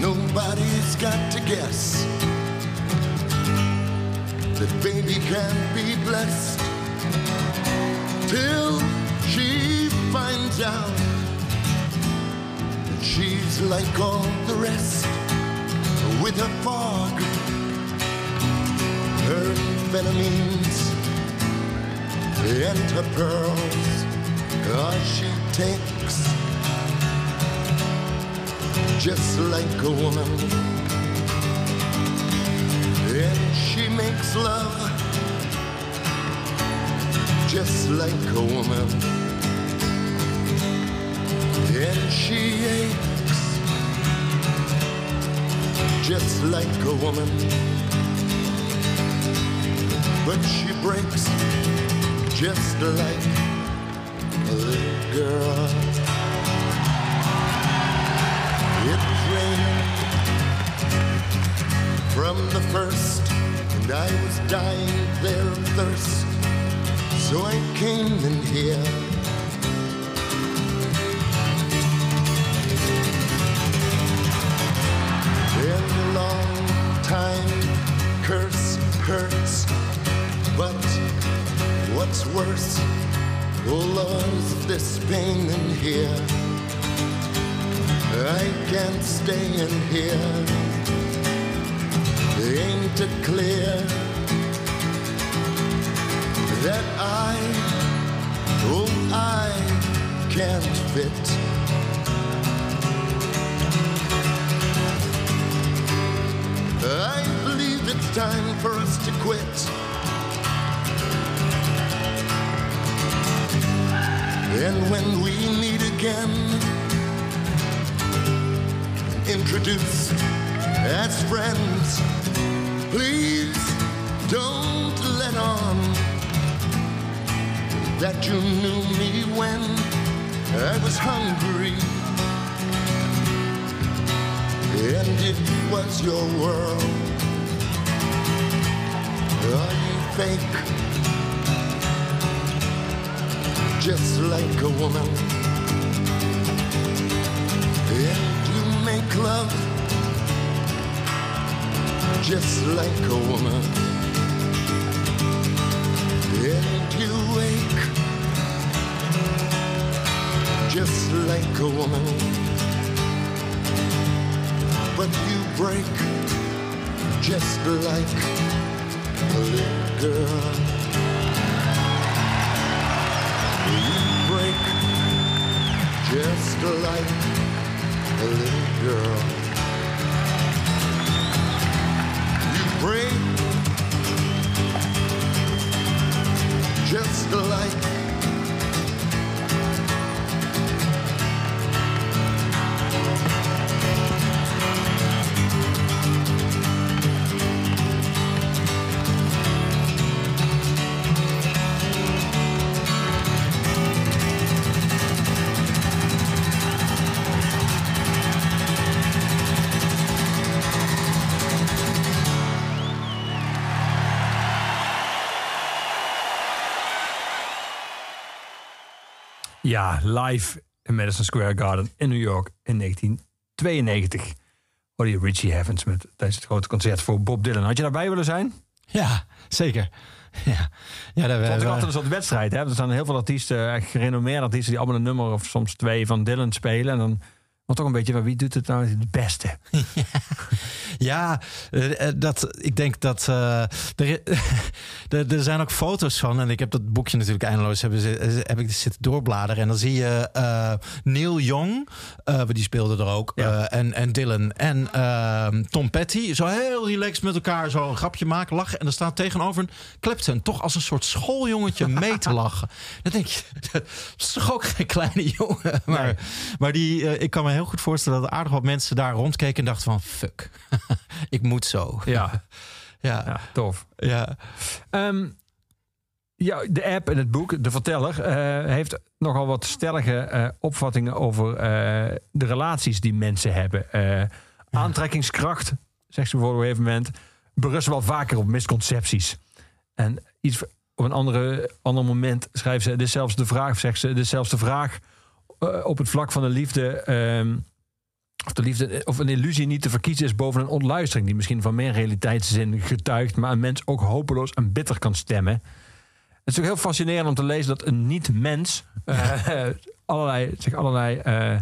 Nobody's got to guess that baby can't be blessed till she finds out that she's like all the rest with her fog, her amphetamines and her pearls. Ah, she takes just like a woman. And she makes love just like a woman. and she aches just like a woman. But she breaks just like girl. It's from the first, and I was dying there of thirst. So I came in here. I can't stay in here. Ain't it clear that I, oh I can't fit? Introduced as friends, please don't let on that you knew me when I was hungry. And it was your world. Are you fake? Just like a woman. Love just like a woman. And you wake just like a woman. But you break just like a little girl. You break just like a little girl. Ja, live in Madison Square Garden in New York in 1992. Hoorde je Richie Havens met, tijdens het grote concert voor Bob Dylan. Had je daarbij willen zijn? Ja, zeker. Ja, ja daar Vond ik we- altijd een soort wedstrijd. Hè? Er staan heel veel artiesten, echt gerenommeerde artiesten... die allemaal een nummer of soms twee van Dylan spelen. En dan wordt toch een beetje, wie doet het nou het beste? Ja, eh, eh, dat, ik denk dat. eh, er, er, zijn ook foto's van. En ik heb dat boekje natuurlijk eindeloos hebben, heb ik zitten doorbladeren. En dan zie je Neil Young, eh, die speelde er ook. Ja. en, en Dylan en ehm, Tom Petty. Zo heel relaxed met elkaar zo een grapje maken, lachen. En er staat tegenover een Clapton toch als een soort schooljongetje mee te lachen. Dan denk je, dat is toch ook geen kleine jongen. Maar, Nee. maar die, ik kan me heel goed voorstellen dat aardig wat mensen daar rondkeken en dachten van fuck, ik moet zo. Ja, Ja, ja tof. ja. Ehm, ja, de app en het boek, de verteller, eh, heeft nogal wat stellige eh, opvattingen over eh, de relaties die mensen hebben. Aantrekkingskracht, zegt ze bijvoorbeeld op een gegeven moment, berust wel vaker op misconcepties. En iets op een andere, ander moment schrijft ze, dit is zelfs de vraag, zegt ze, dit is zelfs de vraag op het vlak van de liefde. ehm, of de liefde of een illusie niet te verkiezen is boven een ontluistering die misschien van meer realiteitszin getuigt, maar een mens ook hopeloos en bitter kan stemmen. Het is ook heel fascinerend om te lezen dat een niet-mens eh, allerlei, zich allerlei eh,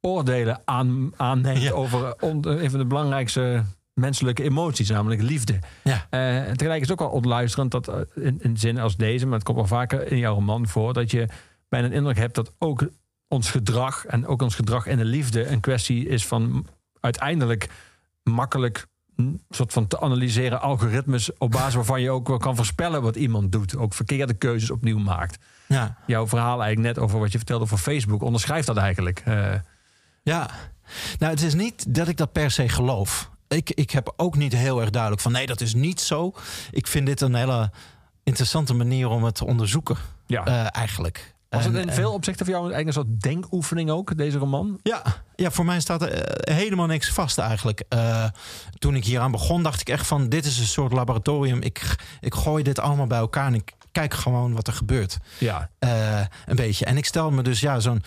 oordelen aan, aanneemt Ja. over eh, on- een van de belangrijkste menselijke emoties, namelijk liefde. Ja. Eh, en tegelijk is het ook wel ontluisterend dat eh, in, in zinnen als deze, maar het komt wel vaker in jouw roman voor, dat je bijna een indruk hebt dat ook ons gedrag en ook ons gedrag in de liefde een kwestie is van uiteindelijk makkelijk een soort van te analyseren algoritmes op basis waarvan je ook wel kan voorspellen wat iemand doet. Ook verkeerde keuzes opnieuw maakt. Ja. Jouw verhaal eigenlijk net over wat je vertelde over Facebook onderschrijft dat eigenlijk. Eh, Ja, nou het is niet dat ik dat per se geloof. Ik, ik heb ook niet heel erg duidelijk van nee, dat is niet zo. Ik vind dit een hele interessante manier om het te onderzoeken, ja. eh, eigenlijk. Was het in en- veel opzichten voor jou eigenlijk een soort denkoefening ook, deze roman? Ja, ja, voor mij staat er eh, helemaal niks vast eigenlijk. Eh, toen ik hieraan begon, dacht ik echt van... dit is een soort laboratorium. Ik, ik gooi dit allemaal bij elkaar en ik kijk gewoon wat er gebeurt. Ja. Eh, een beetje. En ik stel me dus ja, zo'n...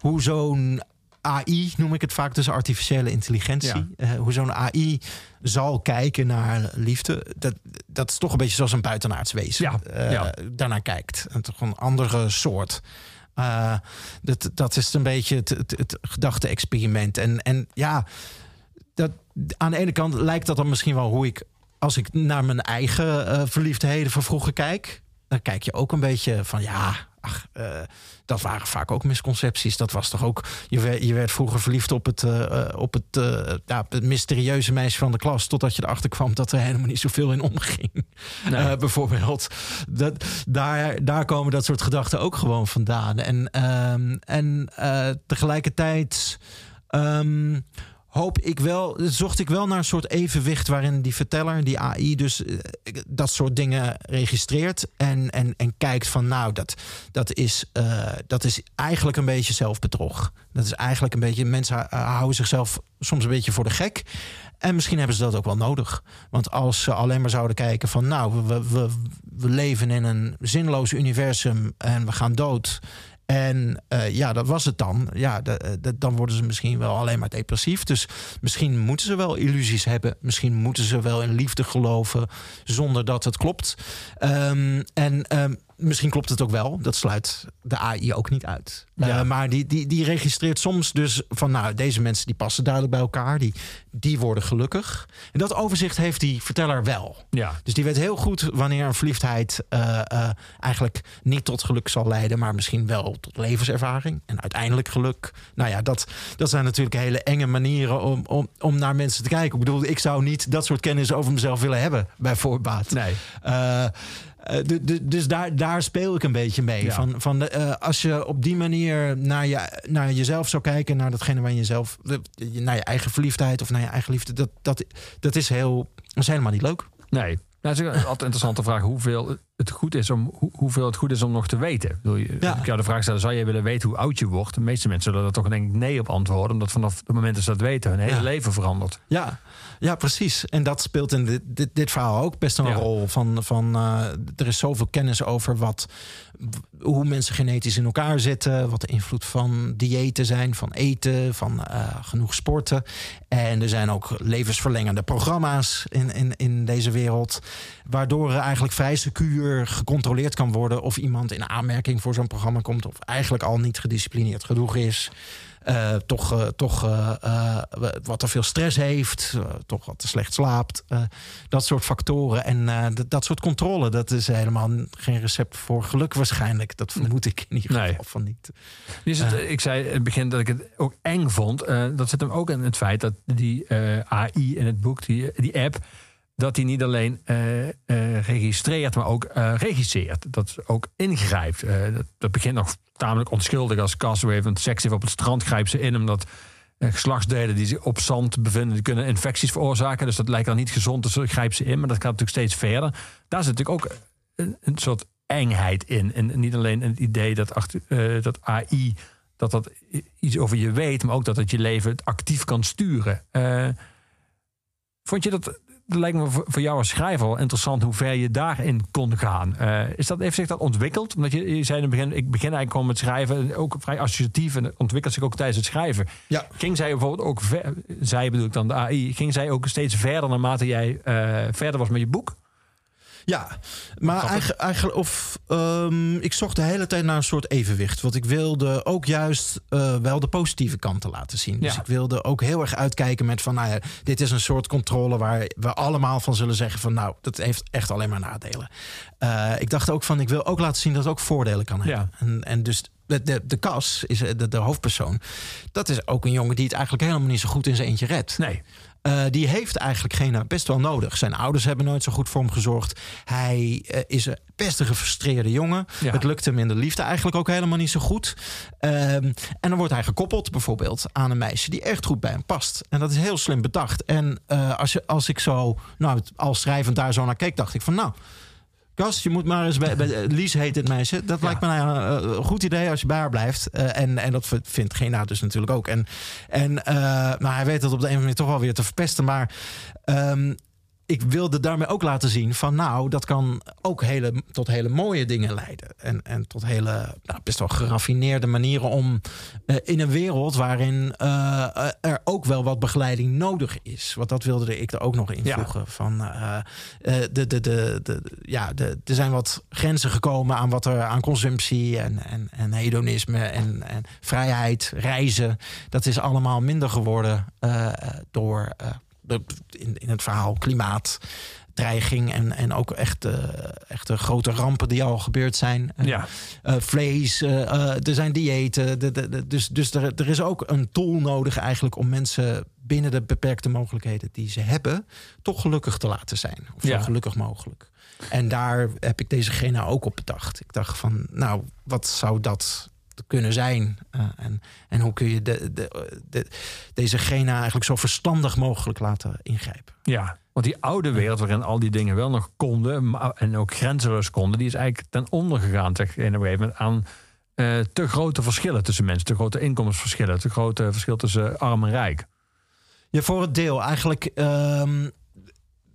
hoe zo'n AI, noem ik het vaak, dus artificiële intelligentie... Ja. eh, hoe zo'n AI zal kijken naar liefde... Dat, dat is toch een beetje zoals een buitenaards wezen. Ja, eh, ja. daarnaar kijkt. En toch een andere soort. Eh, dat, dat is een beetje het, het, het gedachte-experiment. En, en ja, dat, aan de ene kant lijkt dat dan misschien wel hoe ik... als ik naar mijn eigen verliefdheden van vroeger kijk... dan kijk je ook een beetje van ja... Ach, eh, dat waren vaak ook misconcepties. Dat was toch ook. Je werd, je werd vroeger verliefd op het, eh, eh, op het, ja, het mysterieuze meisje van de klas. Totdat je erachter kwam dat er helemaal niet zoveel in omging. Bijvoorbeeld. Dat, daar, daar komen dat soort gedachten ook gewoon vandaan. En, ehm, en tegelijkertijd. ehm, hoop ik wel, zocht ik wel naar een soort evenwicht waarin die verteller, die AI, dus eh, dat soort dingen registreert en, en, en kijkt van nou, dat, dat, is, eh, dat is eigenlijk een beetje zelfbedrog. Dat is eigenlijk een beetje, mensen eh, houden zichzelf soms een beetje voor de gek. En misschien hebben ze dat ook wel nodig. Want als ze alleen maar zouden kijken van nou, we, we, we leven in een zinloos universum en we gaan dood. En eh, ja, dat was het dan. Ja, eh, dan worden ze misschien wel alleen maar depressief. Dus misschien moeten ze wel illusies hebben. Misschien moeten ze wel in liefde geloven zonder dat het klopt. Ehm, en ehm, misschien klopt het ook wel. Dat sluit de AI ook niet uit. Ja. Eh, maar die, die, die registreert soms dus van nou, deze mensen die passen duidelijk bij elkaar. Die, die worden gelukkig. En dat overzicht heeft die verteller wel. Ja. Dus die weet heel goed wanneer een verliefdheid eh, eh, eigenlijk niet tot geluk zal leiden, maar misschien wel tot levenservaring en uiteindelijk geluk. Nou ja, dat, dat zijn natuurlijk hele enge manieren om, om, om naar mensen te kijken. Ik bedoel, ik zou niet dat soort kennis over mezelf willen hebben, bij voorbaat. Nee. Eh, du- du- dus daar, daar speel ik een beetje mee. Ja. Van, van de, eh, als je op die manier naar, je, naar jezelf zou kijken, naar datgene waar je jezelf, naar je eigen verliefdheid of naar je eigen liefde, dat, dat, dat is heel, dat is helemaal niet leuk. Nee. Nou, het is altijd een interessante vraag hoeveel het goed is om, hoe- hoeveel het goed is om nog te weten. Je- Ja. Ik jou de vraag stellen, zou je willen weten hoe oud je wordt? De meeste mensen zullen er toch denk ik nee op antwoorden. Omdat vanaf het moment dat ze dat weten, hun hele Ja. leven verandert. Ja, ja, precies. En dat speelt in dit, dit, dit verhaal ook best een Ja. rol. Van, van, eh, er is zoveel kennis over wat, hoe mensen genetisch in elkaar zitten. Wat de invloed van diëten zijn, van eten, van eh, genoeg sporten. En er zijn ook levensverlengende programma's in, in, in deze wereld. Waardoor er eigenlijk vrij secuur gecontroleerd kan worden... of iemand in aanmerking voor zo'n programma komt... of eigenlijk al niet gedisciplineerd genoeg is... Eh, toch eh, toch eh, wat te veel stress heeft, toch wat te slecht slaapt. dat soort factoren. En dat- soort controle, dat is helemaal geen recept voor geluk waarschijnlijk. Dat vermoed ik in ieder Nee. geval van niet. Dus het, ik zei in het begin dat ik het ook eng vond. Dat zit hem ook in het feit dat die AI in het boek, die, die app, dat die niet alleen eh, eh, registreert, maar ook eh, regisseert. Dat ook ingrijpt. Dat, dat begint nog tamelijk onschuldig als Castaway van seks heeft op het strand grijpt ze in omdat geslachtsdelen die zich op zand bevinden, kunnen infecties veroorzaken. Dus dat lijkt dan niet gezond, dus grijpt ze in. Maar dat gaat natuurlijk steeds verder. Daar zit natuurlijk ook een, een soort engheid in. En niet alleen het idee dat, achter, dat AI dat dat iets over je weet, maar ook dat het je leven actief kan sturen. Vond je dat, dat lijkt me voor jou als schrijver wel interessant hoe ver je daarin kon gaan. Eh, is dat, heeft zich dat ontwikkeld? Omdat je, je zei in het begin, ik begin eigenlijk gewoon met schrijven, ook vrij associatief en het ontwikkelt zich ook tijdens het schrijven. Ja. Ging zij bijvoorbeeld ook, ver, zij bedoel ik dan de AI, ging zij ook steeds verder naarmate jij eh, verder was met je boek? Ja, maar eigenlijk, eigenlijk of ehm, ik zocht de hele tijd naar een soort evenwicht. Want ik wilde ook juist eh, wel de positieve kanten laten zien. Dus Ja. ik wilde ook heel erg uitkijken met van, nou ja, dit is een soort controle waar we allemaal van zullen zeggen van, nou, dat heeft echt alleen maar nadelen. Eh, ik dacht ook van, ik wil ook laten zien dat het ook voordelen kan hebben. En, en dus de, de, de Cas, is eh, de, de hoofdpersoon, dat is ook een jongen die het eigenlijk helemaal niet zo goed in zijn eentje redt. Nee. Eh, die heeft eigenlijk Gena best wel nodig. Zijn ouders hebben nooit zo goed voor hem gezorgd. Hij eh, is een best een gefrustreerde jongen. Ja. Het lukt hem in de liefde eigenlijk ook helemaal niet zo goed. Ehm, en dan wordt hij gekoppeld bijvoorbeeld aan een meisje die echt goed bij hem past. En dat is heel slim bedacht. En eh, als, je, als ik zo, nou, als schrijvend daar zo naar keek, dacht ik van nou. Gast, je moet maar eens bij, bij Lies heet het meisje. Dat lijkt me nou een eh, goed idee als je bij haar blijft. Eh, en, en dat vindt Gena dus natuurlijk ook. En, en eh, nou, hij weet dat op de een of andere manier toch wel weer te verpesten. Maar ehm, ik wilde daarmee ook laten zien van nou, dat kan ook hele, tot hele mooie dingen leiden. En, en tot hele nou, best wel geraffineerde manieren om eh, in een wereld waarin eh, er ook wel wat begeleiding nodig is. Want dat wilde ik er ook nog invoegen. Van, eh, de, de, de, de, ja, de, er zijn wat grenzen gekomen aan wat er aan consumptie en, en, en hedonisme en, en vrijheid, reizen. Dat is allemaal minder geworden door in, in het verhaal klimaat. Dreiging en, en ook echt, eh, echte grote rampen die al gebeurd zijn. Eh, Ja. eh, vlees, eh, eh, er zijn diëten. De, de, de- dus dus er, er is ook een tool nodig eigenlijk om mensen binnen de beperkte mogelijkheden die ze hebben, toch gelukkig te laten zijn. Of Ja. zo gelukkig mogelijk. En daar heb ik deze Gena ook op bedacht. Ik dacht van, nou, wat zou dat kunnen zijn? Eh, en, en hoe kun je de, de, de, deze Gena eigenlijk zo verstandig mogelijk laten ingrijpen? Ja, want die oude wereld waarin al die dingen wel nog konden maar, en ook grenzeloos konden, die is eigenlijk ten onder gegaan zeg, in een gegeven moment aan eh, te grote verschillen tussen mensen, te grote inkomensverschillen, te grote verschil tussen arm en rijk. Ja, voor het deel. Eigenlijk, ehm,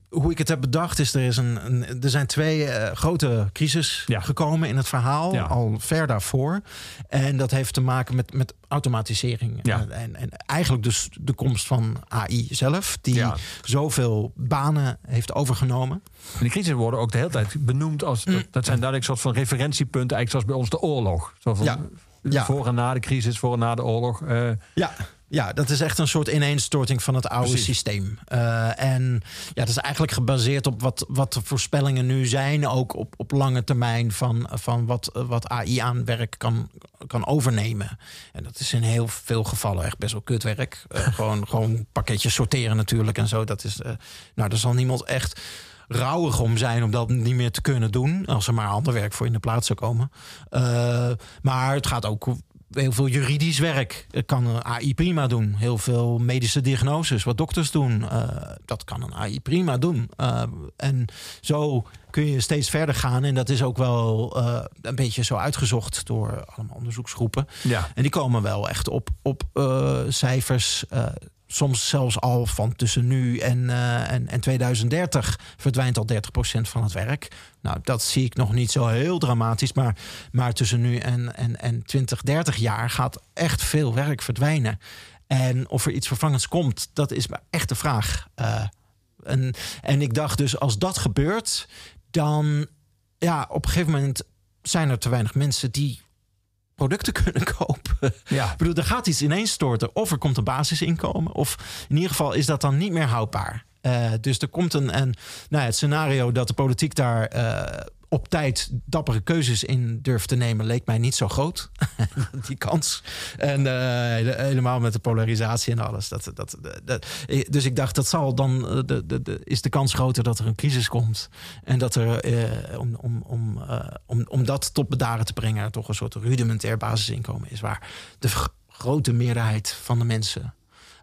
hoe ik het heb bedacht, is er, is een, een, er zijn twee eh, grote crisis Ja. gekomen in het verhaal, Ja. al ver daarvoor. En dat heeft te maken met, met automatisering. Ja. En, en, en eigenlijk dus de komst van AI zelf, die zoveel banen heeft overgenomen. En die crisis worden ook de hele tijd benoemd als dat, dat zijn duidelijk soort van referentiepunten, eigenlijk zoals bij ons de oorlog. Zo van, Ja. Ja. Voor en na de crisis, voor en na de oorlog. eh, Ja. Ja, dat is echt een soort ineenstorting van het oude Precies. systeem. Eh, en ja, dat is eigenlijk gebaseerd op wat, wat de voorspellingen nu zijn. Ook op, op lange termijn van, van wat, wat AI aan werk kan, kan overnemen. En dat is in heel veel gevallen echt best wel kutwerk. Eh, gewoon, gewoon pakketjes sorteren natuurlijk en zo. Dat is, eh, nou, daar zal niemand echt rouwig om zijn om dat niet meer te kunnen doen. Als er maar ander werk voor in de plaats zou komen. Maar het gaat ook heel veel juridisch werk. Kan een AI prima doen. Heel veel medische diagnoses, wat dokters doen. eh, dat kan een AI prima doen. Eh, en zo kun je steeds verder gaan. En dat is ook wel eh, een beetje zo uitgezocht door allemaal onderzoeksgroepen. ja. En die komen wel echt op, op cijfers. Soms zelfs al van tussen nu en, eh, en, en 2030 verdwijnt al 30% van het werk. Nou, dat zie ik nog niet zo heel dramatisch. Maar, maar tussen nu en, en, en 20, 30 jaar gaat echt veel werk verdwijnen. En of er iets vervangends komt, dat is echt de vraag. Eh, en, en ik dacht dus, als dat gebeurt, dan ja, op een gegeven moment zijn er te weinig mensen die producten kunnen kopen. Ja. Ik bedoel, er gaat iets ineens storten. Of er komt een basisinkomen. Of in ieder geval is dat dan niet meer houdbaar. Eh, dus er komt een, een nou ja, het scenario dat de politiek daar eh, op tijd dappere keuzes in durft te nemen, leek mij niet zo groot. Die kans. En eh, hele- helemaal met de polarisatie en alles. Dat, dat, dat, dus ik dacht, dat zal dan eh, de, de, de, is de kans groter dat er een crisis komt. En dat er eh, om, om, om, eh, om, om dat tot bedaren te brengen, toch een soort rudimentair basisinkomen is waar de grote meerderheid van de mensen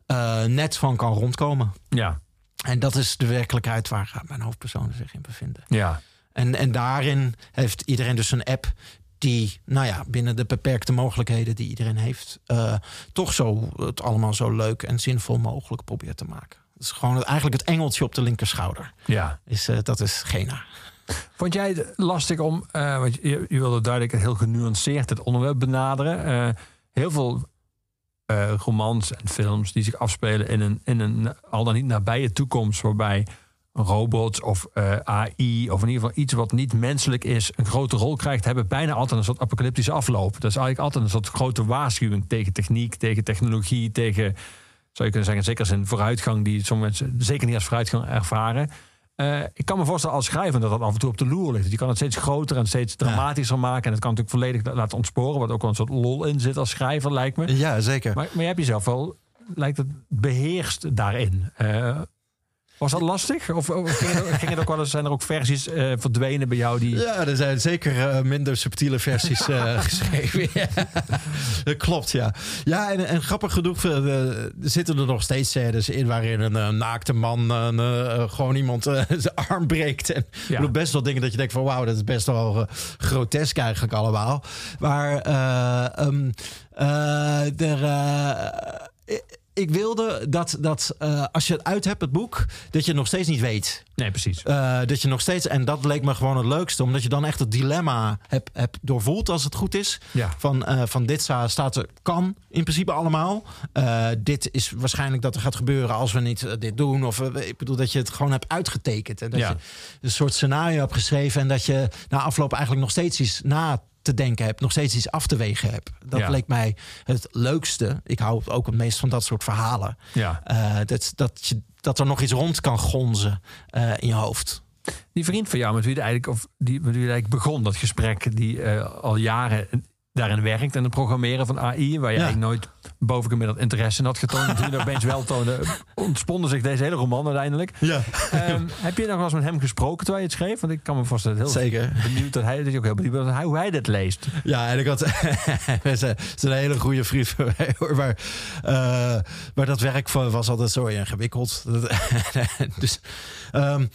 eh, net van kan rondkomen. Ja. En dat is de werkelijkheid waar eh, mijn hoofdpersonen zich in bevinden. Ja. En, en daarin heeft iedereen dus een app die, nou ja, binnen de beperkte mogelijkheden die iedereen heeft, eh, toch zo het allemaal zo leuk en zinvol mogelijk probeert te maken. Het is gewoon het, eigenlijk het engeltje op de linkerschouder. Ja. Is, eh, dat is Gena. Vond jij het lastig om, eh, want je, je wilde duidelijk heel genuanceerd het onderwerp benaderen. Heel veel romans en films die zich afspelen in een, in een al dan niet nabije toekomst, waarbij robots of eh, AI of in ieder geval iets wat niet menselijk is een grote rol krijgt, hebben bijna altijd een soort apocalyptische afloop. Dat is eigenlijk altijd een soort grote waarschuwing tegen techniek, tegen technologie, tegen, zou je kunnen zeggen, zeker als een vooruitgang die sommige mensen zeker niet als vooruitgang ervaren. Eh, ik kan me voorstellen als schrijver dat dat af en toe op de loer ligt. Dus je kan het steeds groter en steeds dramatischer maken. En het kan natuurlijk volledig laten ontsporen. Wat ook wel een soort lol in zit als schrijver, lijkt me. Ja, zeker. Maar, maar je hebt jezelf wel lijkt het beheerst daarin. Eh, was dat lastig? Of, of ging, het, ging het ook wel eens, zijn er ook versies eh, verdwenen bij jou die... Ja, er zijn zeker eh, minder subtiele versies eh, geschreven. Ja. Dat klopt, ja. Ja, en, en grappig genoeg zitten er nog steeds scènes in... waarin een naakte man gewoon iemand zijn arm breekt. En ik bedoel, best wel dingen dat je denkt van... wauw, dat is best wel grotesk eigenlijk allemaal. Maar eh, er... ik wilde dat, dat eh, als je het uit hebt, het boek, dat je het nog steeds niet weet. Nee, precies. Eh, dat je nog steeds, en dat leek me gewoon het leukste, omdat je dan echt het dilemma hebt heb doorvoeld als het goed is. Ja. Van, eh, van dit sta- staat er, kan in principe allemaal. Dit is waarschijnlijk dat er gaat gebeuren als we niet dit doen. Of ik bedoel dat je het gewoon hebt uitgetekend. En dat Ja. je een soort scenario hebt geschreven. En dat je na afloop eigenlijk nog steeds iets na te denken hebt, nog steeds iets af te wegen hebt. Dat Ja. leek mij het leukste. Ik hou ook het meest van dat soort verhalen. Ja. Eh, dat, dat, je, dat er nog iets rond kan gonzen eh, in je hoofd. Die vriend van jou, met wie, eigenlijk, of die, met wie eigenlijk begon, dat gesprek, die eh, al jaren daarin werkt en het programmeren van AI, waar je Ja. eigenlijk nooit bovengemiddeld interesse in had getoond. Toen je opeens wel toonde, ontsponden zich deze hele roman uiteindelijk. Ja, Ehm, heb je nog wel eens met hem gesproken terwijl je het schreef? Want ik kan me voorstellen, heel zeker. benieuwd dat hij, dat je ook heel benieuwd bent hoe hij dit leest. Ja, en ik had. Een hele goede vriend van mij hoor. Maar, eh, maar dat werk was altijd zo ingewikkeld. Dat- dus, ehm,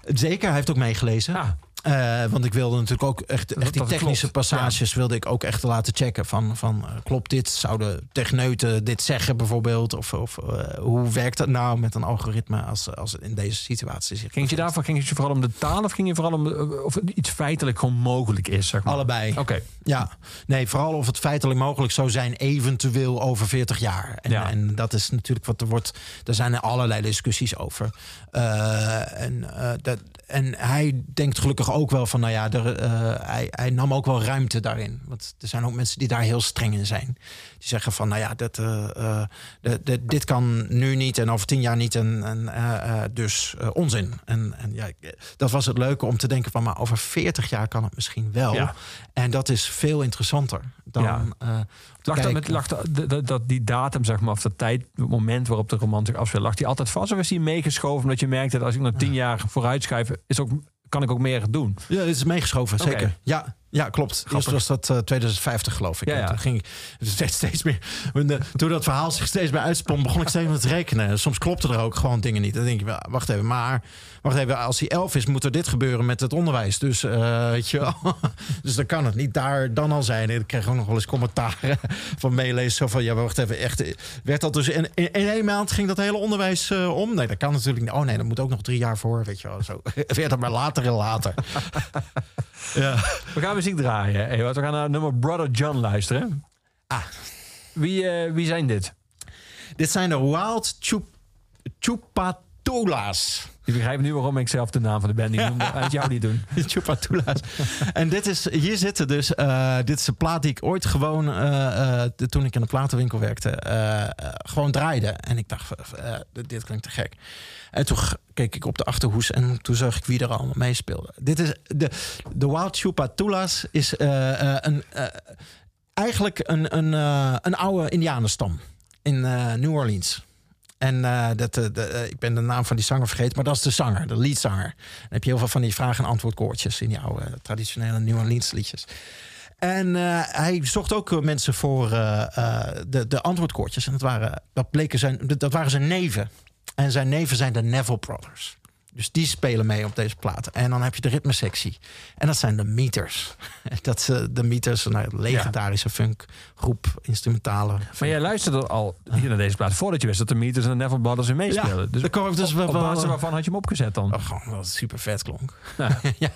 zeker, hij heeft ook meegelezen. Ah, Eh, want ik wilde natuurlijk ook echt, echt die technische klopt, passages wilde ik ook echt laten checken. Van, van eh, klopt dit? Zouden techneuten dit zeggen bijvoorbeeld? Of, of eh, hoe werkt dat nou met een algoritme als, als het in deze situatie zich ging je daarvoor ging het je vooral om de taal of ging je vooral om of iets feitelijk gewoon mogelijk is? Zeg maar? Allebei. Oké, Ja, nee, vooral of het feitelijk mogelijk zou zijn, eventueel over 40 jaar. En, Ja. en dat is natuurlijk wat er wordt. Er zijn er allerlei discussies over. En, dat, en hij denkt gelukkig ook wel van, nou ja, er, eh, hij, hij nam ook wel ruimte daarin. Want er zijn ook mensen die daar heel streng in zijn. Die zeggen van, nou ja, dat, de- de- dit kan nu niet en over tien jaar niet. En, en dus onzin. En, en ja, dat was het leuke om te denken van, maar over 40 jaar kan het misschien wel. Ja. En dat is veel interessanter dan. Ja. lag, dat kijken. met, lag dat, dat, dat die datum, zeg maar, of dat tijd, het moment waarop de roman zich afspeelt, lag die altijd vast? Of is die meegeschoven omdat je merkt dat als ik nog tien jaar vooruit schuif, is ook, kan ik ook meer doen? Ja, dit is meegeschoven, zeker. Ja, ja, klopt. Eerst was dat eh, 2050, geloof ik. Ja, En ja. Toen ging ik steeds meer. Toen, de- toen dat verhaal zich steeds meer uitspon, begon ik steeds meer te rekenen. Soms klopte er ook gewoon dingen niet. Dan denk je, wacht even, maar wacht even, als hij elf is, moet er dit gebeuren met het onderwijs. Dus eh, weet je wel. Dus dan kan het niet daar dan al zijn. En ik kreeg ook nog wel eens commentaren van meelezen. Zo van, ja, wacht even, echt. Werd dat dus in, in, in één maand ging dat hele onderwijs eh, om? Nee, dat kan natuurlijk niet. Oh nee, dat moet ook nog drie jaar voor, weet je wel. Zo werd dat maar later en later. ja. We gaan muziek draaien. We gaan naar nummer Brother John luisteren. Ah. Wie, eh, wie zijn dit? Dit zijn de Wild Chup Je begrijpt nu waarom ik zelf de naam van de band niet noemde. Het jou niet doen. Chupatula's. en dit is, hier zitten dus, eh, dit is een plaat die ik ooit gewoon, eh, eh, de- toen ik in de platenwinkel werkte, gewoon draaide. En ik dacht, dit klinkt te gek. En toen keek ik op de achterhoes en toen zag ik wie er allemaal meespeelde. Dit is, de, de Wild Chupatula's is een, eigenlijk een, een, een oude indianenstam in New Orleans. En eh, dat, eh, eh, ik ben de naam van die zanger vergeten, maar dat is de zanger, de leadzanger. Dan heb je heel veel van die vraag- en antwoordkoortjes in eh, traditionele New Orleans liedjes. En hij zocht ook mensen voor de, de antwoordkoortjes. En dat waren, dat, bleken zijn, dat waren zijn neven. En zijn neven zijn de Neville Brothers. Dus die spelen mee op deze plaat. En dan heb je de ritmesectie. En dat zijn de Meters. Dat is de Meters, een nou, legendarische funkgroep, instrumentale. Maar jij luisterde al hier naar deze plaat voordat je wist dat de Meters en de Neville Brothers in meespelen. Ja, dus ik dus op, basis waarvan had je hem opgezet dan? Oh, gewoon dat het super vet klonk. Ja. ja,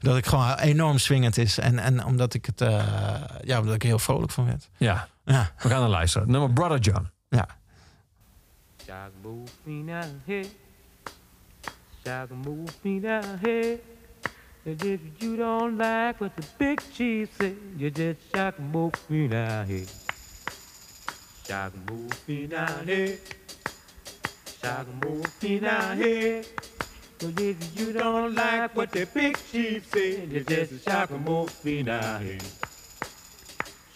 dat ik gewoon enorm swingend is. En, en omdat ik het, eh, ja, omdat ik er heel vrolijk van werd. Ja, Ja, we gaan naar luisteren. Nummer Brother John. ja. Shaka move me down here. Here. And if you don't like what the big chief said, you just shaka move me down here. Shaka move me down here. Shaka move me down here. Cause if you don't like what the big chief said, you just shaka move me down here.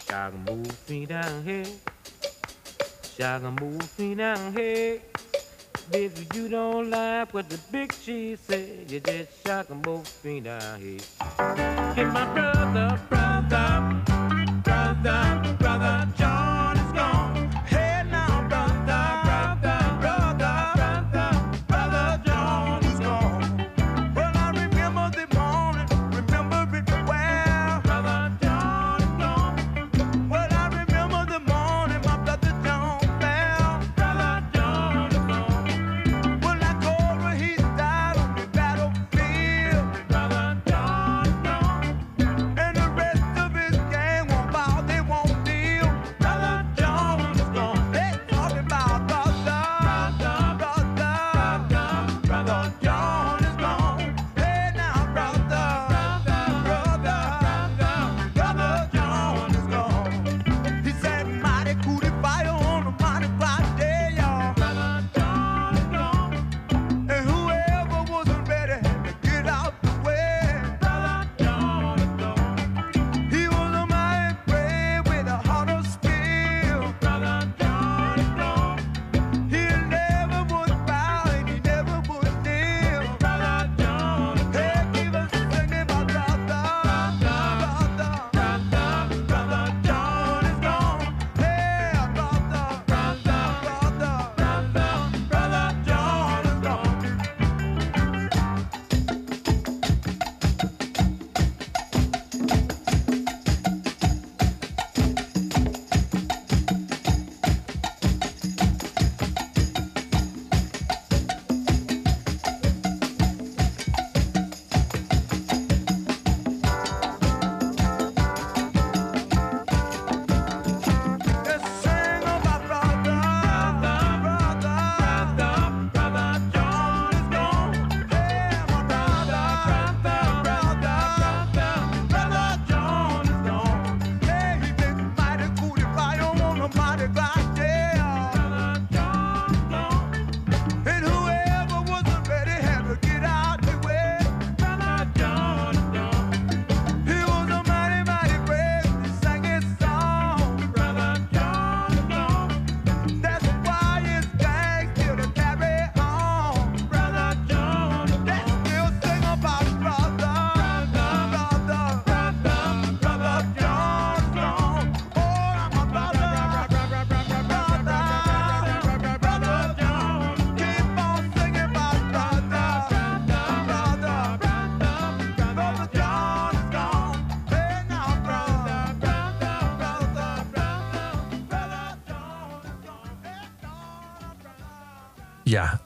Shaka move me down here. and move me down, hey. If you don't like what the big cheese said, you just shock move me down, hey. Get my brother,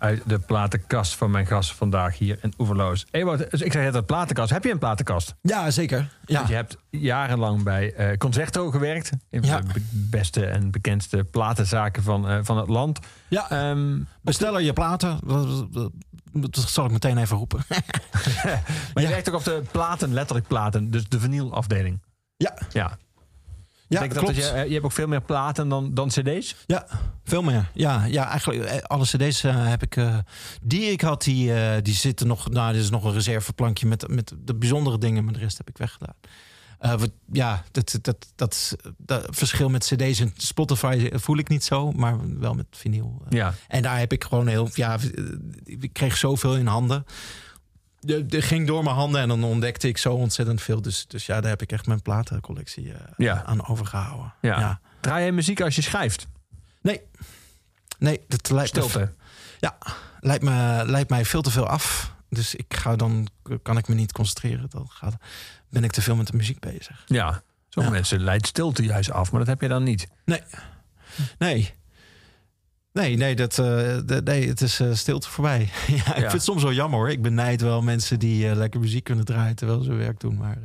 uit de platenkast van mijn gast vandaag hier in Oeverloos. Ewout, dus ik zeg het platenkast. Heb je een platenkast? Ja, zeker. Ja. Je hebt jarenlang bij eh, Concerto gewerkt. Een Ja. van de be- beste en bekendste platenzaken van, eh, van het land. ja. Ehm, Bestellen je platen. Dat, dat- dat zal ik meteen even roepen. maar je werkt ook op de platen, letterlijk platen. Dus de vinylafdeling. ja, Ja, ja Denk dat klopt. dat je, eh, je hebt ook veel meer platen dan, dan cd's? Ja, veel meer. Ja, ja eigenlijk eh, alle cd's eh, heb ik... eh, die ik had, die, die zitten nog... Nou, dit is nog een reserveplankje met, met de bijzondere dingen. Maar de rest heb ik weggedaan. Wat, ja, dat, dat, dat, dat verschil met cd's en Spotify voel ik niet zo. Maar wel met vinyl. Ja. En daar heb ik gewoon heel... Ja, ik kreeg zoveel in handen. De, de ging door mijn handen en dan ontdekte ik zo ontzettend veel. Dus, dus ja, daar heb ik echt mijn platencollectie Ja. aan overgehouden. Ja. ja. Draai je muziek als je schrijft? Nee. Nee, dat lijkt me, Stilte. ja, lijkt, me, lijkt mij veel te veel af. Dus ik ga dan, kan ik me niet concentreren. Dan gaat, ben ik te veel met de muziek bezig. Ja. Sommige Ja. mensen leidt stilte juist af, maar dat heb je dan niet. Nee. Nee. Nee, nee, dat, eh, nee het is eh, stilte voorbij. ja, ik vind het soms wel jammer hoor. Ik benijd wel mensen die eh, lekker muziek kunnen draaien terwijl ze hun werk doen. Maar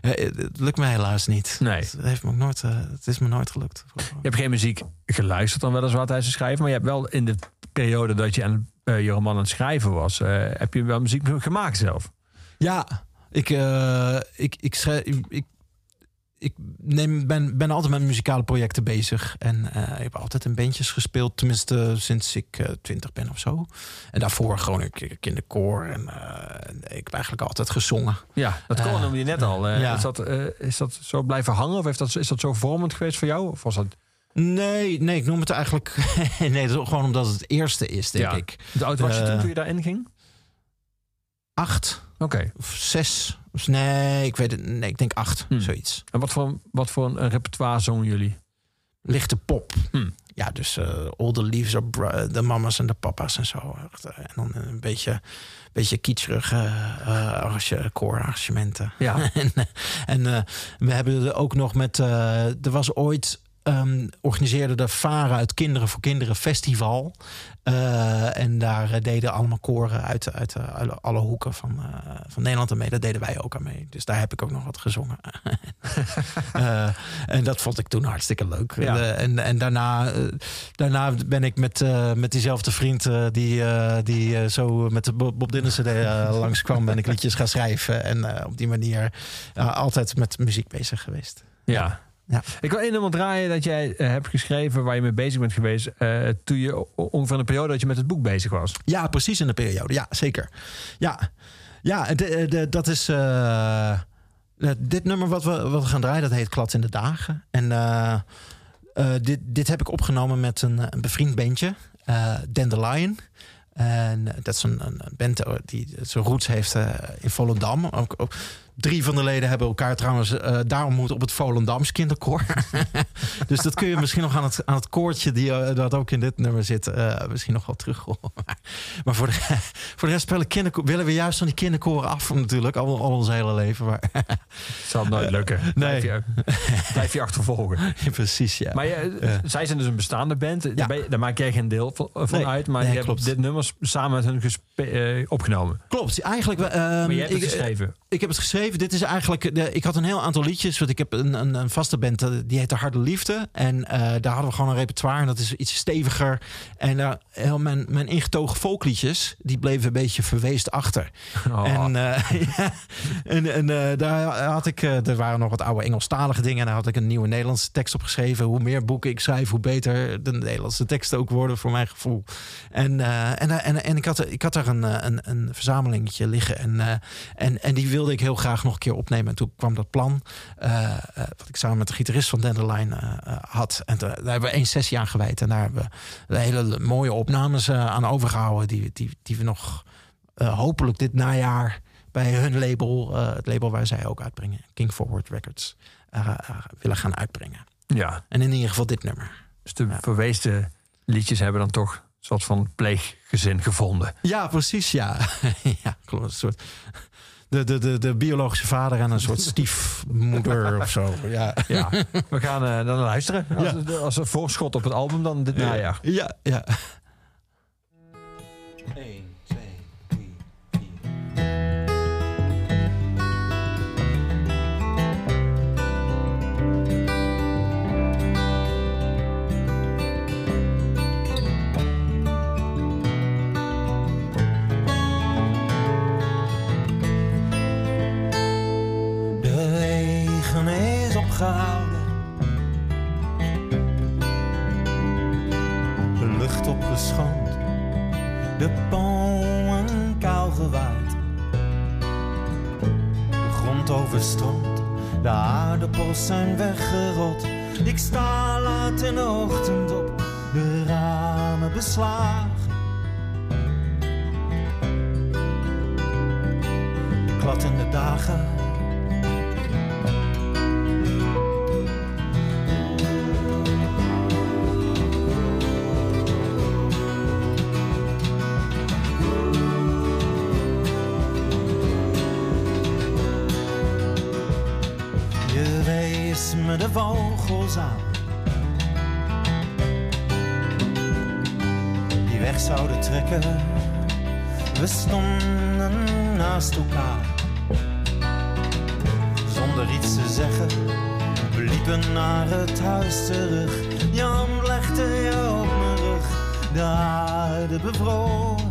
het lukt me helaas niet. Nee. Het, heeft me ook nooit, het is me nooit gelukt. Je hebt geen muziek geluisterd dan wel eens wat hij te schrijven, maar je hebt wel in de periode dat je aan je roman aan het schrijven was, heb je wel muziek gemaakt zelf. Ja, ik, ik, ik, schrijf, ik, ik neem, ben, ben altijd met muzikale projecten bezig. En eh, ik heb altijd in bandjes gespeeld, tenminste sinds ik eh, twintig ben of zo. En daarvoor gewoon een kinderkoor. En eh, ik heb eigenlijk altijd gezongen. Ja, dat kon Eh, noemde je net al. Eh, ja. is, dat, eh, is dat zo blijven hangen of heeft dat, is dat zo vormend geweest voor jou? Of was dat Nee, nee, ik noem het eigenlijk... nee, gewoon omdat het het eerste is, denk Ja. ik. De oud was je Eh, toen, toen je daarin ging? Acht Oké. of zes. Of- Nee, ik weet het. Nee, ik denk acht, Hmm. zoiets. En wat voor, wat voor een repertoire zongen jullie? Lichte pop. Hmm. Ja, dus eh All the Leaves are de mama's en de papa's en zo. Eh, En dan een beetje, beetje kietserig uh, arrange, koorarrangementen. Ja. en eh, en eh, we hebben er ook nog met... eh, er was ooit... ehm, organiseerde de Varen uit Kinderen voor Kinderen Festival. Eh, en daar eh, deden allemaal koren uit, uit eh, alle, alle hoeken van, van Nederland aan mee. Daar deden wij ook aan mee. Dus daar heb ik ook nog wat gezongen. En dat vond ik toen hartstikke leuk. Ja. En, en daarna, daarna ben ik met, met diezelfde vriend die, die zo met de Bob Dylan CD eh, langskwam, ben ik liedjes gaan schrijven. En op die manier altijd met muziek bezig geweest. Ja. Ja. Ik wil één nummer draaien dat jij eh, hebt geschreven waar je mee bezig bent geweest. eh, toen je ongeveer in de periode dat je met het boek bezig was. Ja, precies in de periode. Ja, zeker. Ja, ja de, de, dat is. eh, eh, dit nummer wat we, wat we gaan draaien, dat heet Klad in de Dagen. En eh, eh, dit, dit heb ik opgenomen met een, een bevriend bandje, eh Dandelion. En dat is een, een band eh, die zijn roots heeft eh, in Volendam. Ook, ook drie van de leden hebben elkaar trouwens eh, daar ontmoet op het Volendams kinderkoor. dus dat kun je misschien nog aan het, aan het koortje die eh, dat ook in dit nummer zit, eh, misschien nog wel terug horen. Maar, voor, de, voor de rest spelen willen we juist van die kinderkoren af natuurlijk, al, al ons hele leven. Maar, Zal nooit lukken. Blijf je, blijf je achtervolgen. precies, ja. Maar je, zij zijn dus een bestaande band. Daar, Ja. je- daar maak jij geen deel van, van Nee. uit. Maar Nee, je hebt dit nummer samen met hun opgenomen. Klopt, eigenlijk. eh, Maar jij hebt het ik- geschreven. Ik heb het geschreven. Dit is eigenlijk. De, ik had een heel aantal liedjes. Want ik heb een, een, een vaste band. eh, Die heet De Harde Liefde. En eh, daar hadden we gewoon een repertoire. En dat is iets steviger. En eh, heel mijn, mijn ingetogen folkliedjes. Die bleven een beetje verweest achter. Oh. En, eh, ja, en, en eh, daar had ik. eh, er waren nog wat oude Engelstalige dingen. En daar had ik een nieuwe Nederlandse tekst op geschreven. Hoe meer boeken ik schrijf, hoe beter de Nederlandse teksten ook worden voor mijn gevoel. En, eh, en, en, en ik, had, ik had daar een, eh, een, een verzamelingetje liggen. En, eh, en, en die wilde ik heel graag nog een keer opnemen. En toen kwam dat plan. eh, eh, wat ik samen met de gitarist van Dandelion eh, had. En daar hebben we één sessie aan gewijd. En daar hebben we hele mooie opnames aan overgehouden. Die, die, die we nog hopelijk dit najaar bij hun label, het label waar zij ook uitbrengen, King Forward Records, willen gaan uitbrengen. Ja, En in ieder geval dit nummer. dus de verweesde liedjes hebben dan toch een soort van pleeggezin gevonden. Ja, precies, ja. ja, klopt. Een soort. De, de, de, de biologische vader en een soort stiefmoeder of zo. Ja, Ja, we gaan eh, dan luisteren. Als, als een voorschot op het album dan dit najaar. ja, ja. 1, 2, De aardappels zijn weggerot. Ik sta laat in de ochtend op. De ramen beslagen. De klattende dagen. De vogels aan. Die weg zouden trekken. We stonden naast elkaar. Zonder iets te zeggen. We liepen naar het huis terug. Je hand legde je op mijn rug. De aarde bevroren.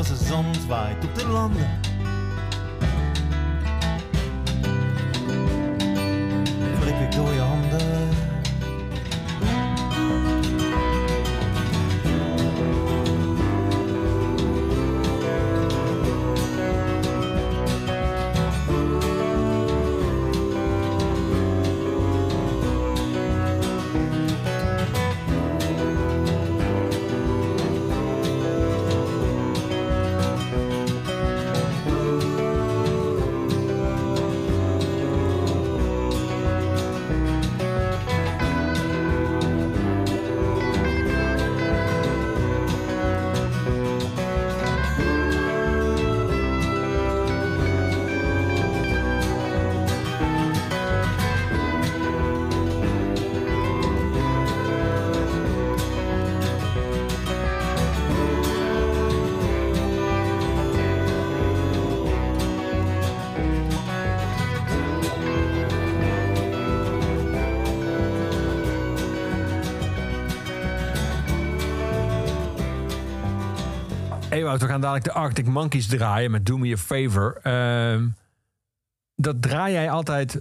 Is. Als de zand waait op de landen. Ewout, we gaan dadelijk de Arctic Monkeys draaien met Do Me A Favor. Ehm, dat draai jij altijd,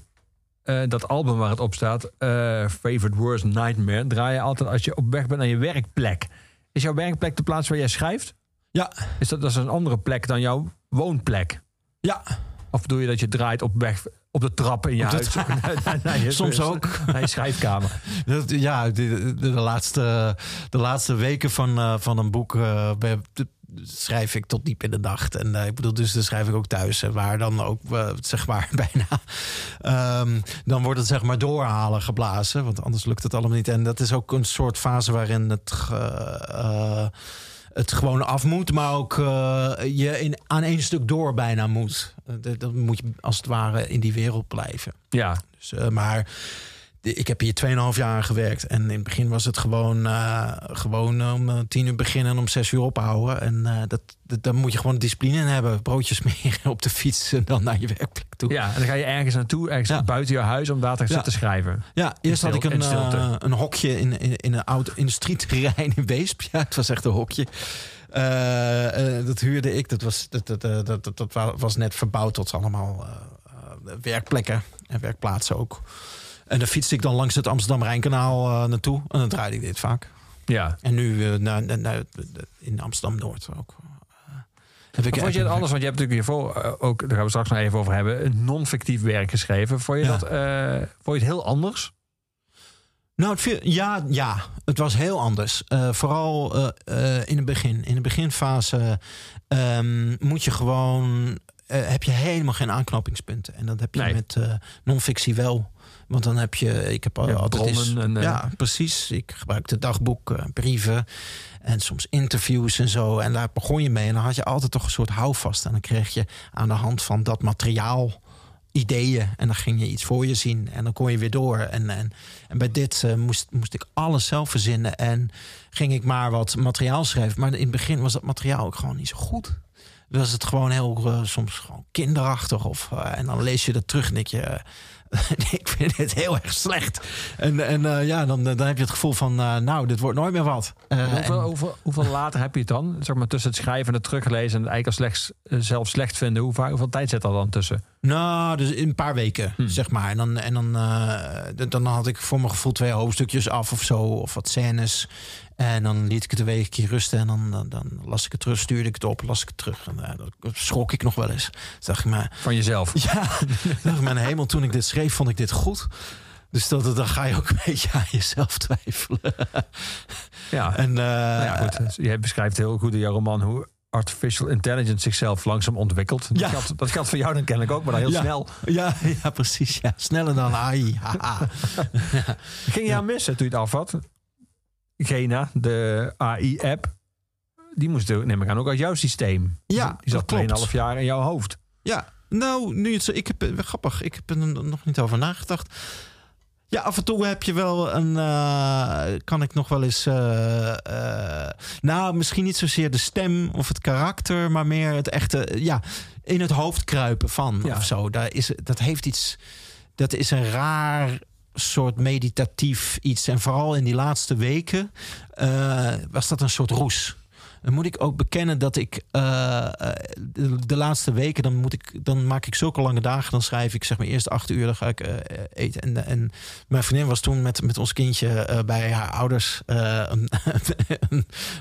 eh, dat album waar het op staat, eh, Favorite Worst Nightmare, draai je altijd als je op weg bent naar je werkplek. Is jouw werkplek de plaats waar jij schrijft? Ja, Is dat, dat is een andere plek dan jouw woonplek? ja. Of bedoel je dat je draait op weg op de trap in je huis? Soms ook. Naar je schrijfkamer. Dat- ja, de, de, de laatste, de laatste weken van, eh, van een boek schrijf ik tot diep in de nacht. En eh, ik bedoel, dus dan schrijf ik ook thuis. En waar dan ook, eh, zeg maar, bijna... ehm, dan wordt het zeg maar doorhalen geblazen. Want anders lukt het allemaal niet. En dat is ook een soort fase waarin het... eh, het gewoon af moet, maar ook je in, aan één stuk door bijna moet. Dat- Dan moet je als het ware in die wereld blijven. Ja, Dus, maar ik heb hier 2,5 jaar gewerkt. En in het begin was het gewoon, eh, gewoon om eh, tien uur beginnen en om zes uur ophouden. En eh, dat, dat, daar moet je gewoon discipline in hebben. Broodjes smeren op de fiets en dan naar je werkplek toe. ja, en dan ga je ergens naartoe, ergens Ja. buiten je huis, om daar te Ja. schrijven. Ja, eerst had ik een, een hokje in, in, in een oud industrieterrein in Weesp. Ja, het was echt een hokje. Dat huurde ik. Dat was, dat, dat, dat, dat, dat wa- was net verbouwd tot allemaal werkplekken en werkplaatsen ook. En dan fietste ik dan langs het Amsterdam-Rijnkanaal eh, naartoe. En dan draaide ik dit vaak. Ja. En nu eh, naar, naar, naar- in Amsterdam-Noord ook. Eh, heb ik vond je het anders? Want je hebt natuurlijk hiervoor eh, ook, daar gaan we straks nog even over hebben, een non-fictief werk geschreven. Vond je, Ja. dat, eh, vond je het heel anders? Nou, het viel, ja, ja, het was heel anders. Eh, vooral eh, eh, in het begin. In de beginfase ehm, moet je gewoon. eh, heb je helemaal geen aanknopingspunten. En dat heb je Nee. met eh non-fictie wel. Want dan heb je. Ik heb al- Ja, altijd eens- bronnen en, eh, ja, precies. Ik gebruikte dagboek, eh, brieven en soms interviews en zo. En daar begon je mee. En dan had je altijd toch een soort houvast. En dan kreeg je aan de hand van dat materiaal ideeën. En dan ging je iets voor je zien. En dan kon je weer door. En, en, en bij dit eh, moest, moest ik alles zelf verzinnen. En ging ik maar wat materiaal schrijven. Maar in het begin was dat materiaal ook gewoon niet zo goed. Was het gewoon heel soms gewoon kinderachtig. Of, en dan lees je dat terug en denk je... ik vind dit heel erg slecht. En, en eh, ja, dan, dan heb je het gevoel van... eh, nou, dit wordt nooit meer wat. Eh, hoeveel, en- hoeveel, hoeveel later heb je het dan? Zeg maar tussen het schrijven en het teruglezen en het eigenlijk al slechts, zelf slecht vinden. Hoe, vaak- hoeveel tijd zit er dan tussen? Nou, dus in een paar weken, Hmm. zeg maar. En dan, en dan, dan had ik voor mijn gevoel twee hoofdstukjes af of zo. Of wat scènes. En dan liet ik het een weekje rusten. En dan, dan, dan las ik het terug, stuurde ik het op, las ik het terug. En uh, dat schrok ik nog wel eens. Dacht ik, maar, Van jezelf? ja, dacht ik, mijn hemel, toen ik dit schreef, vond ik dit goed. Dus dat, dan ga je ook een beetje aan jezelf twijfelen. Ja. En, eh, Nou ja, goed. Dus Jij beschrijft heel goed in jouw roman hoe artificial intelligence zichzelf langzaam ontwikkelt. Dat, Ja. geldt, dat geldt voor jou dan kennelijk ook, maar dan heel Ja. snel. Ja, ja, precies. Ja. Sneller dan AI. Ging je aan missen toen je het afvat? Gena, de AI-app, die moest neem ik aan ook uit jouw systeem. Ja, die zat dat klopt. 2,5 jaar in jouw hoofd. Ja, nou, nu het zo, ik heb, eh, grappig, ik heb er nog niet over nagedacht. Ja, af en toe heb je wel een. eh, kan ik nog wel eens. eh, nou, misschien niet zozeer de stem of het karakter, maar meer het echte. Ja, in het hoofd kruipen van Ja. of zo. Daar is, dat heeft iets. Dat is een raar soort meditatief iets. En vooral in die laatste weken eh, was dat een soort roes. Dan moet ik ook bekennen dat ik eh, eh, de, laatste weken, dan, moet ik, dan maak ik zulke lange dagen. Dan schrijf ik zeg maar eerst acht uur, dan ga ik eten. En, en mijn vriendin was toen met, met ons kindje bij haar ouders een,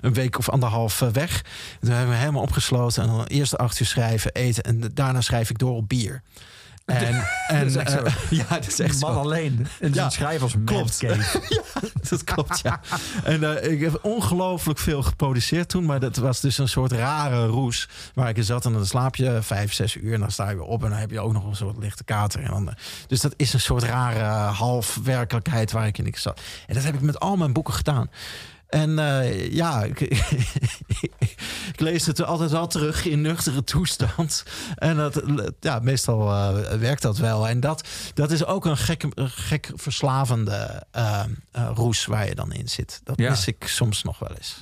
een, week of anderhalf weg. En toen hebben we helemaal opgesloten. En dan eerst acht uur schrijven, eten. En daarna schrijf ik door op bier. En, en, is echt zo. eh, ja, dat is echt man zo. alleen. En Ja, ja, schrijf als klopt. Klopt. Dat klopt, ja. En eh, ik heb ongelooflijk veel geproduceerd toen. Maar dat was dus een soort rare roes. Waar ik in zat en dan slaap je vijf, zes uur. En dan sta je weer op en dan heb je ook nog een soort lichte kater. En dan, eh, dus dat is een soort rare half werkelijkheid waar ik in zat. En dat heb ik met al mijn boeken gedaan. En eh, ja, ik, ik lees het altijd wel terug in nuchtere toestand. En dat, ja, meestal eh, werkt dat wel. En dat, dat is ook een gek, gek verslavende eh, roes waar je dan in zit. Dat Ja. mis ik soms nog wel eens.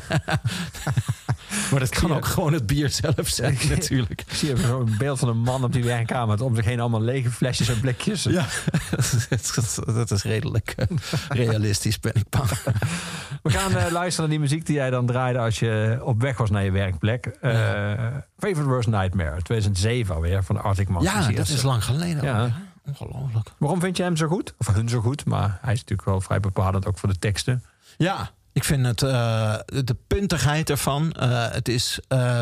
maar dat kan ook gewoon het bier zelf zijn, natuurlijk. Ik zie even zo'n beeld van een man op die werkkamer. Met om zich heen allemaal lege flesjes en blikjes. Ja, dat, is redelijk eh, realistisch, ben ik bang. We gaan eh, luisteren naar die muziek die jij dan draaide als je op weg was naar je werkplek. Eh, Favorite Worst Nightmare, 2007 alweer, van Arctic Monkeys. Ja, dat is lang geleden. Ja. alweer. Ongelooflijk. Waarom vind je hem zo goed? Of hun zo goed, maar hij is natuurlijk wel vrij bepalend ook voor de teksten. Ja, ik vind het eh, de puntigheid ervan. eh, het, is, eh,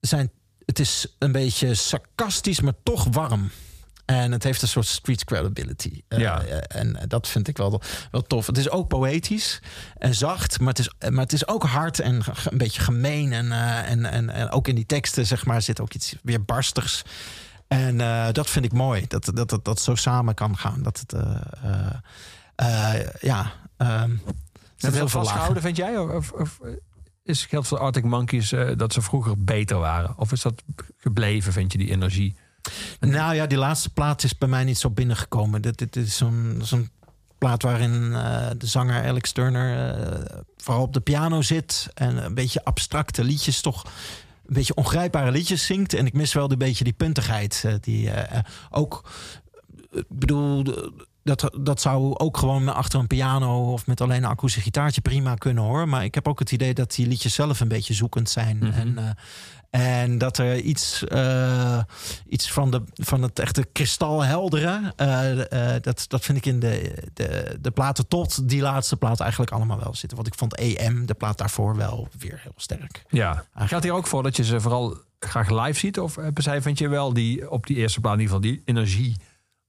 zijn, het is een beetje sarcastisch, maar toch warm. En het heeft een soort street credibility. Ja. en dat vind ik wel, wel tof. Het is ook poëtisch en zacht, maar het is, maar het is ook hard en een beetje gemeen. En, en, en, en ook in die teksten zeg maar, zit ook iets weer barstigs. En dat vind ik mooi, dat dat, dat dat zo samen kan gaan. Dat het, ja... Is dat heel veel vastgehouden, vind jij? Of, of is het geldt voor Arctic Monkeys eh, dat ze vroeger beter waren? Of is dat gebleven, vind je, die energie? Nou ja, die laatste plaat is bij mij niet zo binnengekomen. Dit, dit is zo'n zo'n plaat waarin eh, de zanger Alex Turner eh, vooral op de piano zit. En een beetje abstracte liedjes toch... Een beetje ongrijpbare liedjes zingt. En ik mis wel een beetje die puntigheid. eh, die eh, eh, ook... Ik bedoel, dat, dat zou ook gewoon achter een piano... of met alleen een akoestisch gitaartje prima kunnen hoor. Maar ik heb ook het idee dat die liedjes zelf een beetje zoekend zijn. En, eh, en dat er iets, eh, iets van, de, van het echte kristalheldere... eh, dat, dat vind ik in de, de, de platen tot die laatste plaat eigenlijk allemaal wel zitten. Want ik vond EM, de plaat daarvoor, wel weer heel sterk. Ja. Gaat hier ook voor dat je ze vooral graag live ziet? Of hebben zij, vind je wel, die op die eerste plaat in ieder geval die energie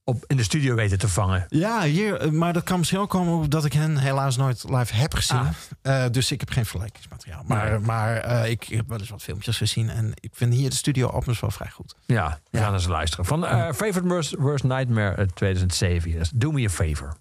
op, in de studio weten te vangen? Ja, hier, eh, maar dat kan misschien ook komen omdat ik hen helaas nooit live heb gezien. Ah. Eh, dus ik heb geen vergelijkingsmateriaal. Maar, Nee. maar eh, ik heb wel eens wat filmpjes gezien. En ik vind hier de studio opnames wel vrij goed. Ja, we Ja. gaan eens luisteren. Van Favorite Worst, Worst Nightmare uit 2007. Dus Do Me A Favor.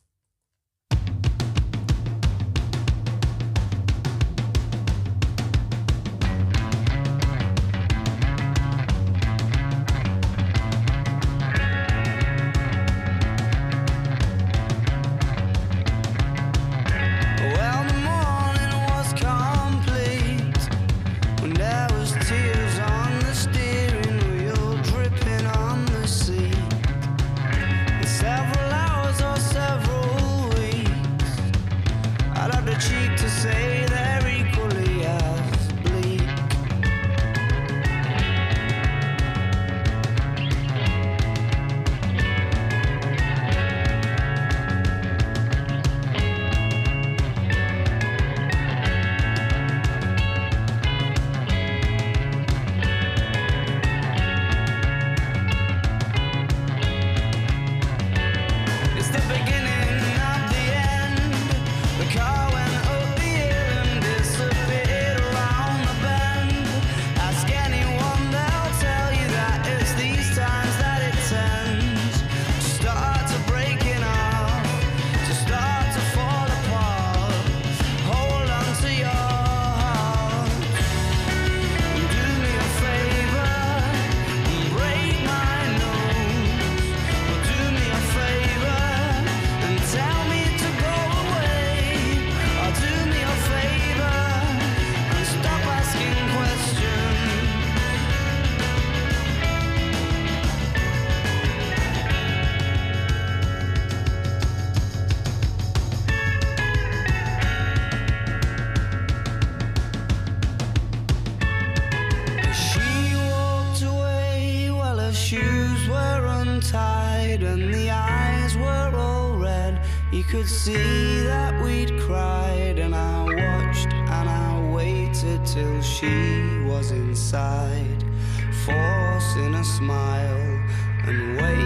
A smile and waving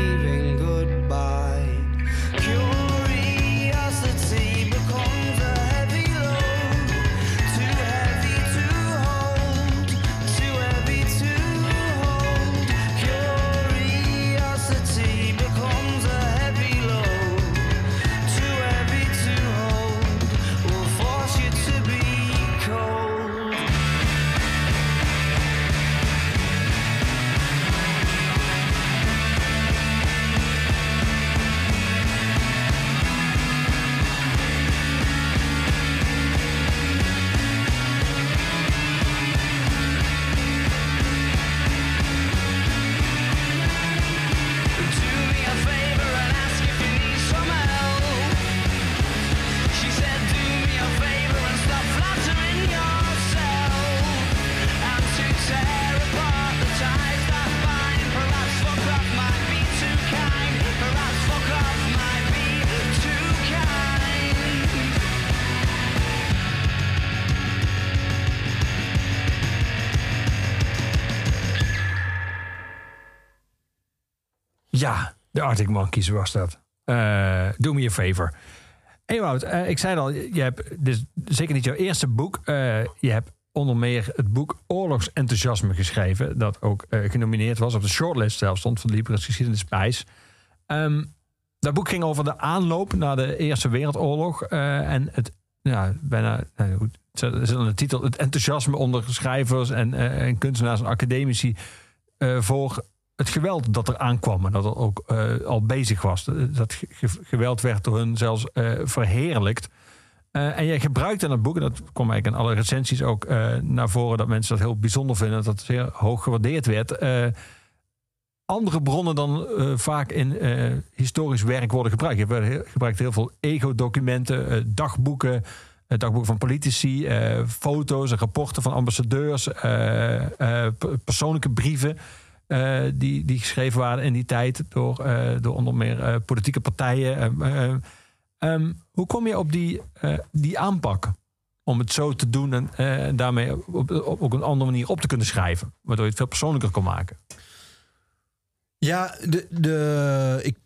Arctic Monkeys was dat. Eh doe me a favor. Ewout, eh, ik zei al, je hebt dus zeker niet jouw eerste boek. Eh, je hebt onder meer het boek Oorlogsenthousiasme geschreven. Dat ook genomineerd was, op de shortlist zelfs stond van de Libris Geschiedenisprijs. Ehm dat boek ging over de aanloop naar de Eerste Wereldoorlog. en het, ja, bijna, nou goed, de titel, het enthousiasme onder schrijvers en, en kunstenaars en academici voor het geweld dat er aankwam en dat er ook eh, al bezig was. Dat ge- geweld werd door hun zelfs eh, verheerlijkt. Eh, en jij gebruikt in het boek, en dat kwam eigenlijk in alle recensies ook eh, naar voren, dat mensen dat heel bijzonder vinden, dat het zeer hoog gewaardeerd werd. eh, andere bronnen dan eh, vaak in eh, historisch werk worden gebruikt. Je gebruikt heel veel ego-documenten, eh, dagboeken, eh, dagboeken van politici, eh, foto's en rapporten van ambassadeurs, eh, eh, persoonlijke brieven. Eh, die, die geschreven waren in die tijd door, eh, door onder meer eh, politieke partijen. Eh, eh, ehm, hoe kom je op die, die aanpak? Om het zo te doen en daarmee op, op, op een andere manier op te kunnen schrijven. Waardoor je het veel persoonlijker kan maken. Ja, de, de, ik,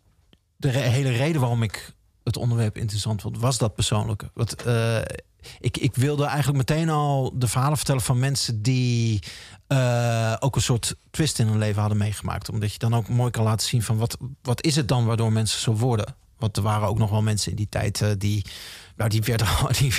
de hele reden waarom ik het onderwerp interessant vond, was dat persoonlijke. Want, ik, ik wilde eigenlijk meteen al de verhalen vertellen van mensen die eh, ook een soort twist in hun leven hadden meegemaakt. Omdat je dan ook mooi kan laten zien van wat, wat is het dan waardoor mensen zo worden. Want er waren ook nog wel mensen in die tijd eh, die. Nou, die, werden, al- die,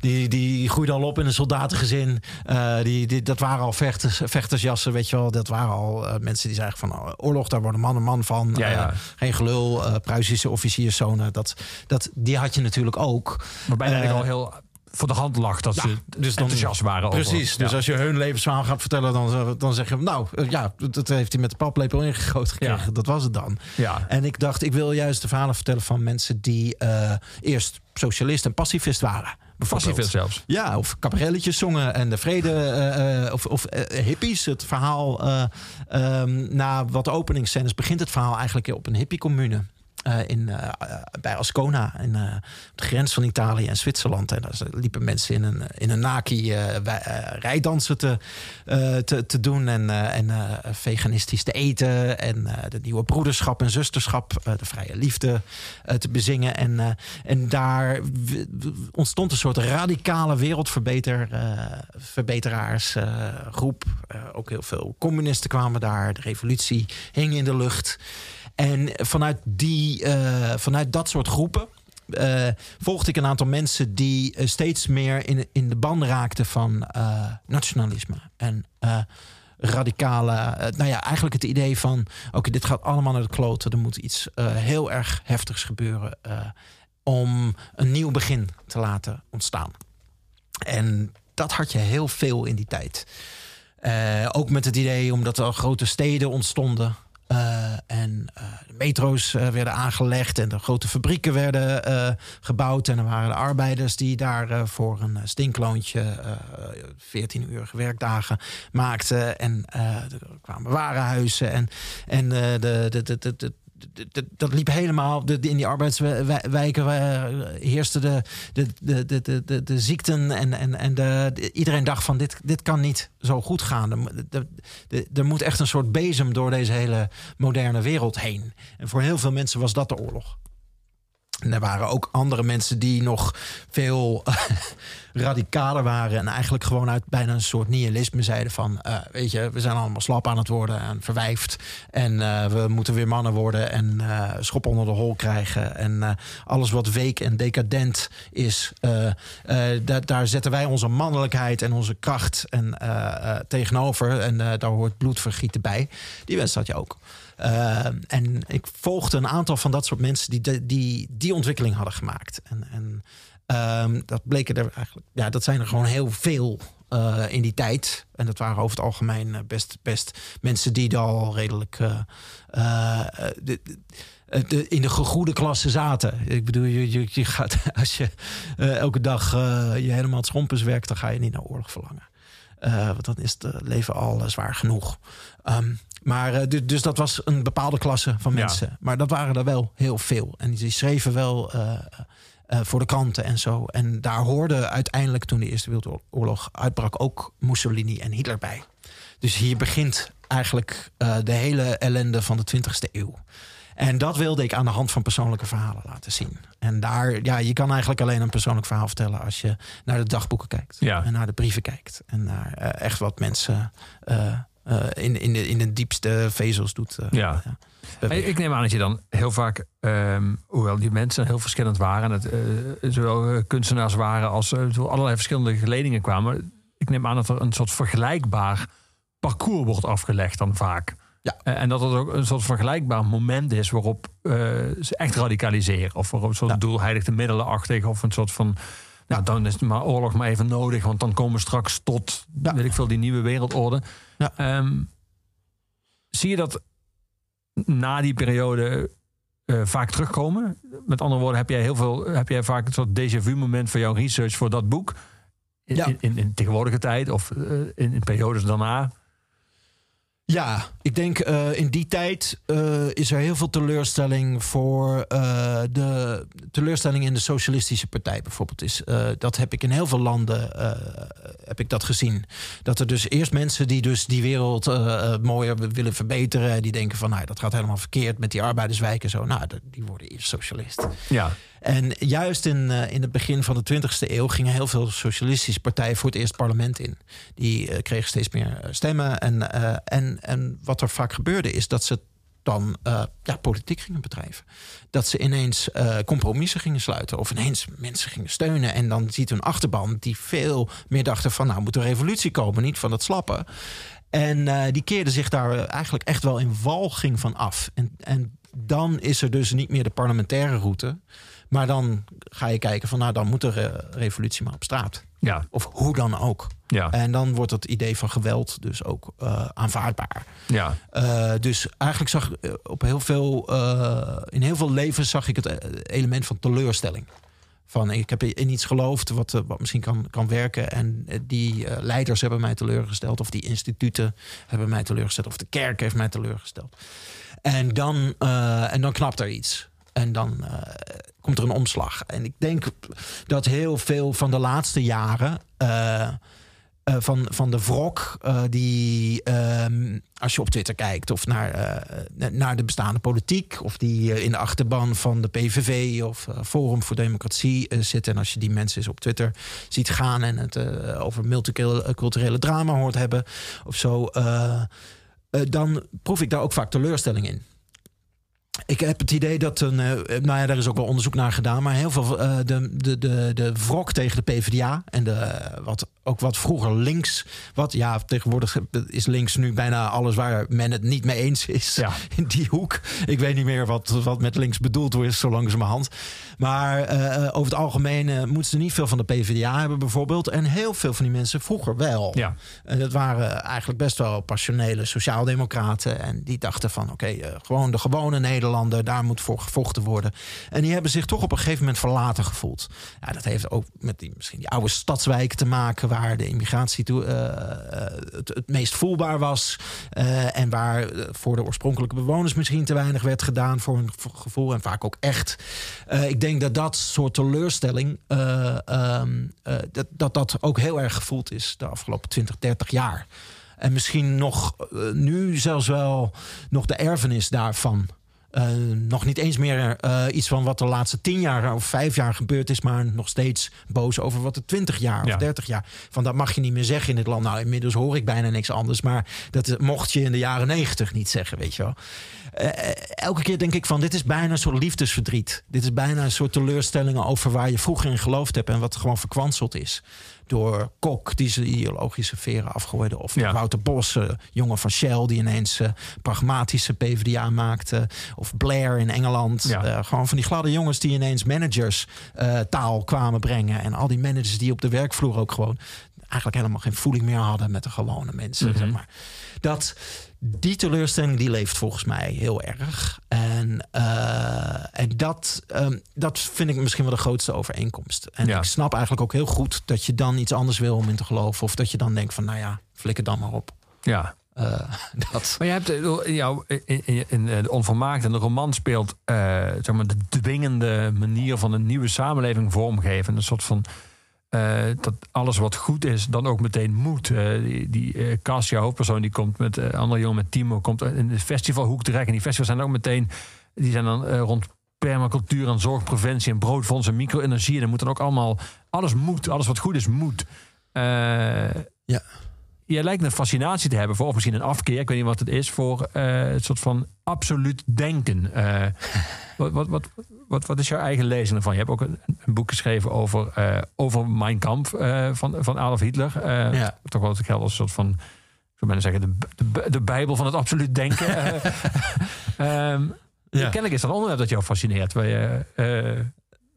die, die groeiden al op in een soldatengezin. Eh, die, die, dat waren al vechters, vechtersjassen, weet je wel. Dat waren al mensen die zeiden van oh, oorlog, daar worden man en man van. Ja, ja. Geen gelul, Pruisische officierszonen. Dat, dat, die had je natuurlijk ook. Waarbij eigenlijk al heel voor de hand lag dat ze dus dan- enthousiast waren. over- Precies. Dus Ja. als je hun levensverhaal gaat vertellen, dan, dan zeg je, nou eh, ja, dat heeft hij met de paplepel ingegoten gekregen. Ja. Dat was het dan. Ja. En ik dacht, ik wil juist de verhalen vertellen van mensen die eh, eerst socialist en pacifist waren. Pacifist zelfs. Ja, of cabarelletjes zongen en de vrede, eh, eh, of, of eh, hippies. Het verhaal, eh, ehm, na wat openingsscènes begint het verhaal eigenlijk op een hippiecommune. Eh in, eh, bij Ascona, in, eh, de grens van Italië en Zwitserland. En daar liepen mensen in een, in een naki rijdansen te, te, te doen. En, en veganistisch te eten. En de nieuwe broederschap en zusterschap, de vrije liefde te bezingen. En, en daar ontstond een soort radicale wereldverbeter, verbeteraars groep. Eh, ook heel veel communisten kwamen daar. De revolutie hing in de lucht. En vanuit, die, eh, vanuit dat soort groepen eh, volgde ik een aantal mensen die eh, steeds meer in, in de ban raakten van nationalisme. En radicale, nou ja, eigenlijk het idee van: oké, dit gaat allemaal naar de kloten. Er moet iets heel erg heftigs gebeuren om een nieuw begin te laten ontstaan. En dat had je heel veel in die tijd. Ook met het idee omdat er grote steden ontstonden. Eh, en eh, de metro's eh, werden aangelegd en de grote fabrieken werden gebouwd. En er waren de arbeiders die daar voor een stinkloontje eh 14 uur werkdagen maakten. En er kwamen warenhuizen en, en de, de, de, de, de, d- d- dat liep helemaal. In die arbeidswijken eh, heerste de, de, de, de, de, ziekten. En, en, en de, de- iedereen dacht van dit, dit kan niet zo goed gaan. Er, er moet echt een soort bezem door deze hele moderne wereld heen. En voor heel veel mensen was dat de oorlog. En er waren ook andere mensen die nog veel radicaler waren. En eigenlijk gewoon uit bijna een soort nihilisme zeiden van... eh, weet je, we zijn allemaal slap aan het worden en verwijfd. En eh, we moeten weer mannen worden en eh, schop onder de hol krijgen. En eh, alles wat week en decadent is... eh, eh, da- daar zetten wij onze mannelijkheid en onze kracht en, eh, eh, tegenover. En eh, daar hoort bloedvergieten bij. Die wens had je ook. Uh, en ik volgde een aantal van dat soort mensen die die, die ontwikkeling hadden gemaakt. En, en um, dat bleken er eigenlijk, ja, dat zijn er gewoon heel veel uh, in die tijd. En dat waren over het algemeen best, best mensen die al redelijk. De, de, in de gegoede klasse zaten. Ik bedoel, je, je, je gaat, als je elke dag je helemaal het schompens werkt, dan ga je niet naar oorlog verlangen. want dan is het leven al zwaar genoeg. Um, maar uh, dus dat was een bepaalde klasse van mensen. Ja. Maar dat waren er wel heel veel. En die schreven wel uh, uh, voor de kranten en zo. En daar hoorde uiteindelijk toen de Eerste Wereldoorlog uitbrak ook Mussolini en Hitler bij. Dus hier begint eigenlijk de hele ellende van de 20e eeuw. En dat wilde ik aan de hand van persoonlijke verhalen laten zien. En daar, ja, je kan eigenlijk alleen een persoonlijk verhaal vertellen als je naar de dagboeken kijkt. Ja. En naar de brieven kijkt. En naar echt wat mensen uh, in, in, de, in de diepste vezels doet. Uh, ja. ja ik neem aan dat je dan heel vaak, um, hoewel die mensen heel verschillend waren, het, uh, zowel kunstenaars waren als allerlei verschillende geledingen kwamen. Ik neem aan dat er een soort vergelijkbaar parcours wordt afgelegd dan vaak. Ja. en dat het ook een soort vergelijkbaar moment is waarop ze echt radicaliseren. Of waarop een soort ja. doelheiligde middelen achtig. Of een soort van. Nou, dan is maar oorlog maar even nodig, want dan komen we straks tot, ja. weet ik veel, die nieuwe wereldorde. Ja. Um, zie je dat na die periode uh, vaak terugkomen? Met andere woorden, heb jij heel veel, heb jij vaak een soort déjà vu moment voor jouw research voor dat boek? In, ja. in, in, in tegenwoordige tijd of uh, in, in, periodes daarna? Ja, ik denk uh, in die tijd uh, is er heel veel teleurstelling voor uh, de teleurstelling in de socialistische partij bijvoorbeeld. Is, dat heb ik in heel veel landen heb ik dat gezien. Dat er dus eerst mensen die dus die wereld mooier willen verbeteren, die denken van nou dat gaat helemaal verkeerd met die arbeiderswijken zo. Nou, die worden eerst socialist. Ja. En juist in, uh, in het begin van de 20e eeuw gingen heel veel socialistische partijen voor het eerst parlement in. Die uh, kregen steeds meer stemmen. En, en, en wat er vaak gebeurde is dat ze dan ja, politiek gingen bedrijven. Dat ze ineens compromissen gingen sluiten. Of ineens mensen gingen steunen. En dan ziet hun achterban die veel meer dachten van... nou moet er revolutie komen, niet van het slappen. En die keerden zich daar eigenlijk echt wel in walging van af. En, en dan is er dus niet meer de parlementaire route... Maar dan ga je kijken van nou, dan moet er uh, revolutie maar op straat. Ja. Of hoe dan ook. Ja. En dan wordt het idee van geweld dus ook uh, aanvaardbaar. Ja. Uh, dus eigenlijk zag ik op heel veel, in heel veel levens zag ik het element van teleurstelling. Van ik heb in iets geloofd wat, wat misschien kan, kan werken. En die leiders hebben mij teleurgesteld. Of die instituten hebben mij teleurgesteld. Of de kerk heeft mij teleurgesteld. En dan, en dan knapt er iets. En dan uh, komt er een omslag. En ik denk dat heel veel van de laatste jaren. Uh, uh, van, van de wrok die, ehm, als je op Twitter kijkt, of naar, naar de bestaande politiek, of die in de achterban van de PVV of Forum voor Democratie zitten. En als je die mensen eens op Twitter ziet gaan en het over multiculturele drama hoort hebben of zo, dan proef ik daar ook vaak teleurstelling in. Ik heb het idee dat een. Uh, nou ja, daar is ook wel onderzoek naar gedaan. Maar heel veel. Uh, de, de, de, de wrok tegen de PvdA. En de, wat, ook wat vroeger links. Wat ja, tegenwoordig is links nu bijna alles waar men het niet mee eens is. Ja. In die hoek. Ik weet niet meer wat, wat met links bedoeld wordt, zo langzamerhand. Maar uh, over het algemeen moeten ze niet veel van de PvdA hebben, bijvoorbeeld. En heel veel van die mensen vroeger wel. Ja. En dat waren eigenlijk best wel passionele sociaaldemocraten. En die dachten van: oké, okay, gewoon de gewone Nederlander daar moet voor gevochten worden. En die hebben zich toch op een gegeven moment verlaten gevoeld. Ja, dat heeft ook met die, misschien die oude stadswijken te maken, waar de immigratie toe, eh, eh, het, het meest voelbaar was. eh, en waar voor de oorspronkelijke bewoners misschien te weinig werd gedaan voor hun gevoel. En vaak ook echt. Ik denk dat dat soort teleurstelling, eh, ehm, eh, dat, dat dat ook heel erg gevoeld is de afgelopen 20, 30 jaar. En misschien nog nu zelfs wel nog de erfenis daarvan. Eh, nog niet eens meer eh, iets van wat de laatste tien jaar of vijf jaar gebeurd is, maar nog steeds boos over wat er twintig jaar Ja. of dertig jaar. Van dat mag je niet meer zeggen in dit land. Nou, inmiddels hoor ik bijna niks anders, maar dat mocht je in de jaren negentig niet zeggen, weet je wel. Eh, eh, elke keer denk ik van, dit is bijna een soort liefdesverdriet. Dit is bijna een soort teleurstellingen over waar je vroeger in geloofd hebt en wat gewoon verkwanseld is. Door Kok, die zijn ideologische veren afgooide. Of Ja. Wouter Bos, eh, jongen van Shell, die ineens pragmatische PvdA maakte. Of Blair in Engeland. Ja. Gewoon van die gladde jongens die ineens managers taal kwamen brengen. En al die managers die op de werkvloer ook gewoon eigenlijk helemaal geen voeling meer hadden met de gewone mensen. Mhm. zeg maar. Dat, die teleurstelling die leeft volgens mij heel erg. En, eh, en dat, ehm, dat vind ik misschien wel de grootste overeenkomst. En Ja. ik snap eigenlijk ook heel goed dat je dan iets anders wil om in te geloven. Of dat je dan denkt van, nou ja, flikker dan maar op. Ja. Eh, dat. Maar je hebt jou, in, in, in eh, de onvermaakt en de roman speelt zeg maar de dwingende manier van een nieuwe samenleving vormgeven. Een soort van eh, dat alles wat goed is dan ook meteen moet. Eh, die Cassia, hoofdpersoon, die komt met eh andere jongen met Timo, komt in het festivalhoek terecht. En die festivals zijn ook meteen, die zijn dan rond permacultuur en zorgpreventie en broodfonds en micro-energie. En dan moet dan ook allemaal, alles moet, alles wat goed is moet. Ja. Jij lijkt een fascinatie te hebben voor, of misschien een afkeer, ik weet niet wat het is, voor eh, het soort van absoluut denken. Eh, wat, wat, wat, wat, wat is jouw eigen lezing ervan? Je hebt ook een, een boek geschreven over, eh, over Mein Kampf eh, van, van Adolf Hitler. Eh, Ja. Toch wel het geldt als een soort van, ik zou bijna zeggen, de, de, de bijbel van het absoluut denken. Eh, ehm, Kennelijk is dat een onderwerp dat jou fascineert. Waar je eh,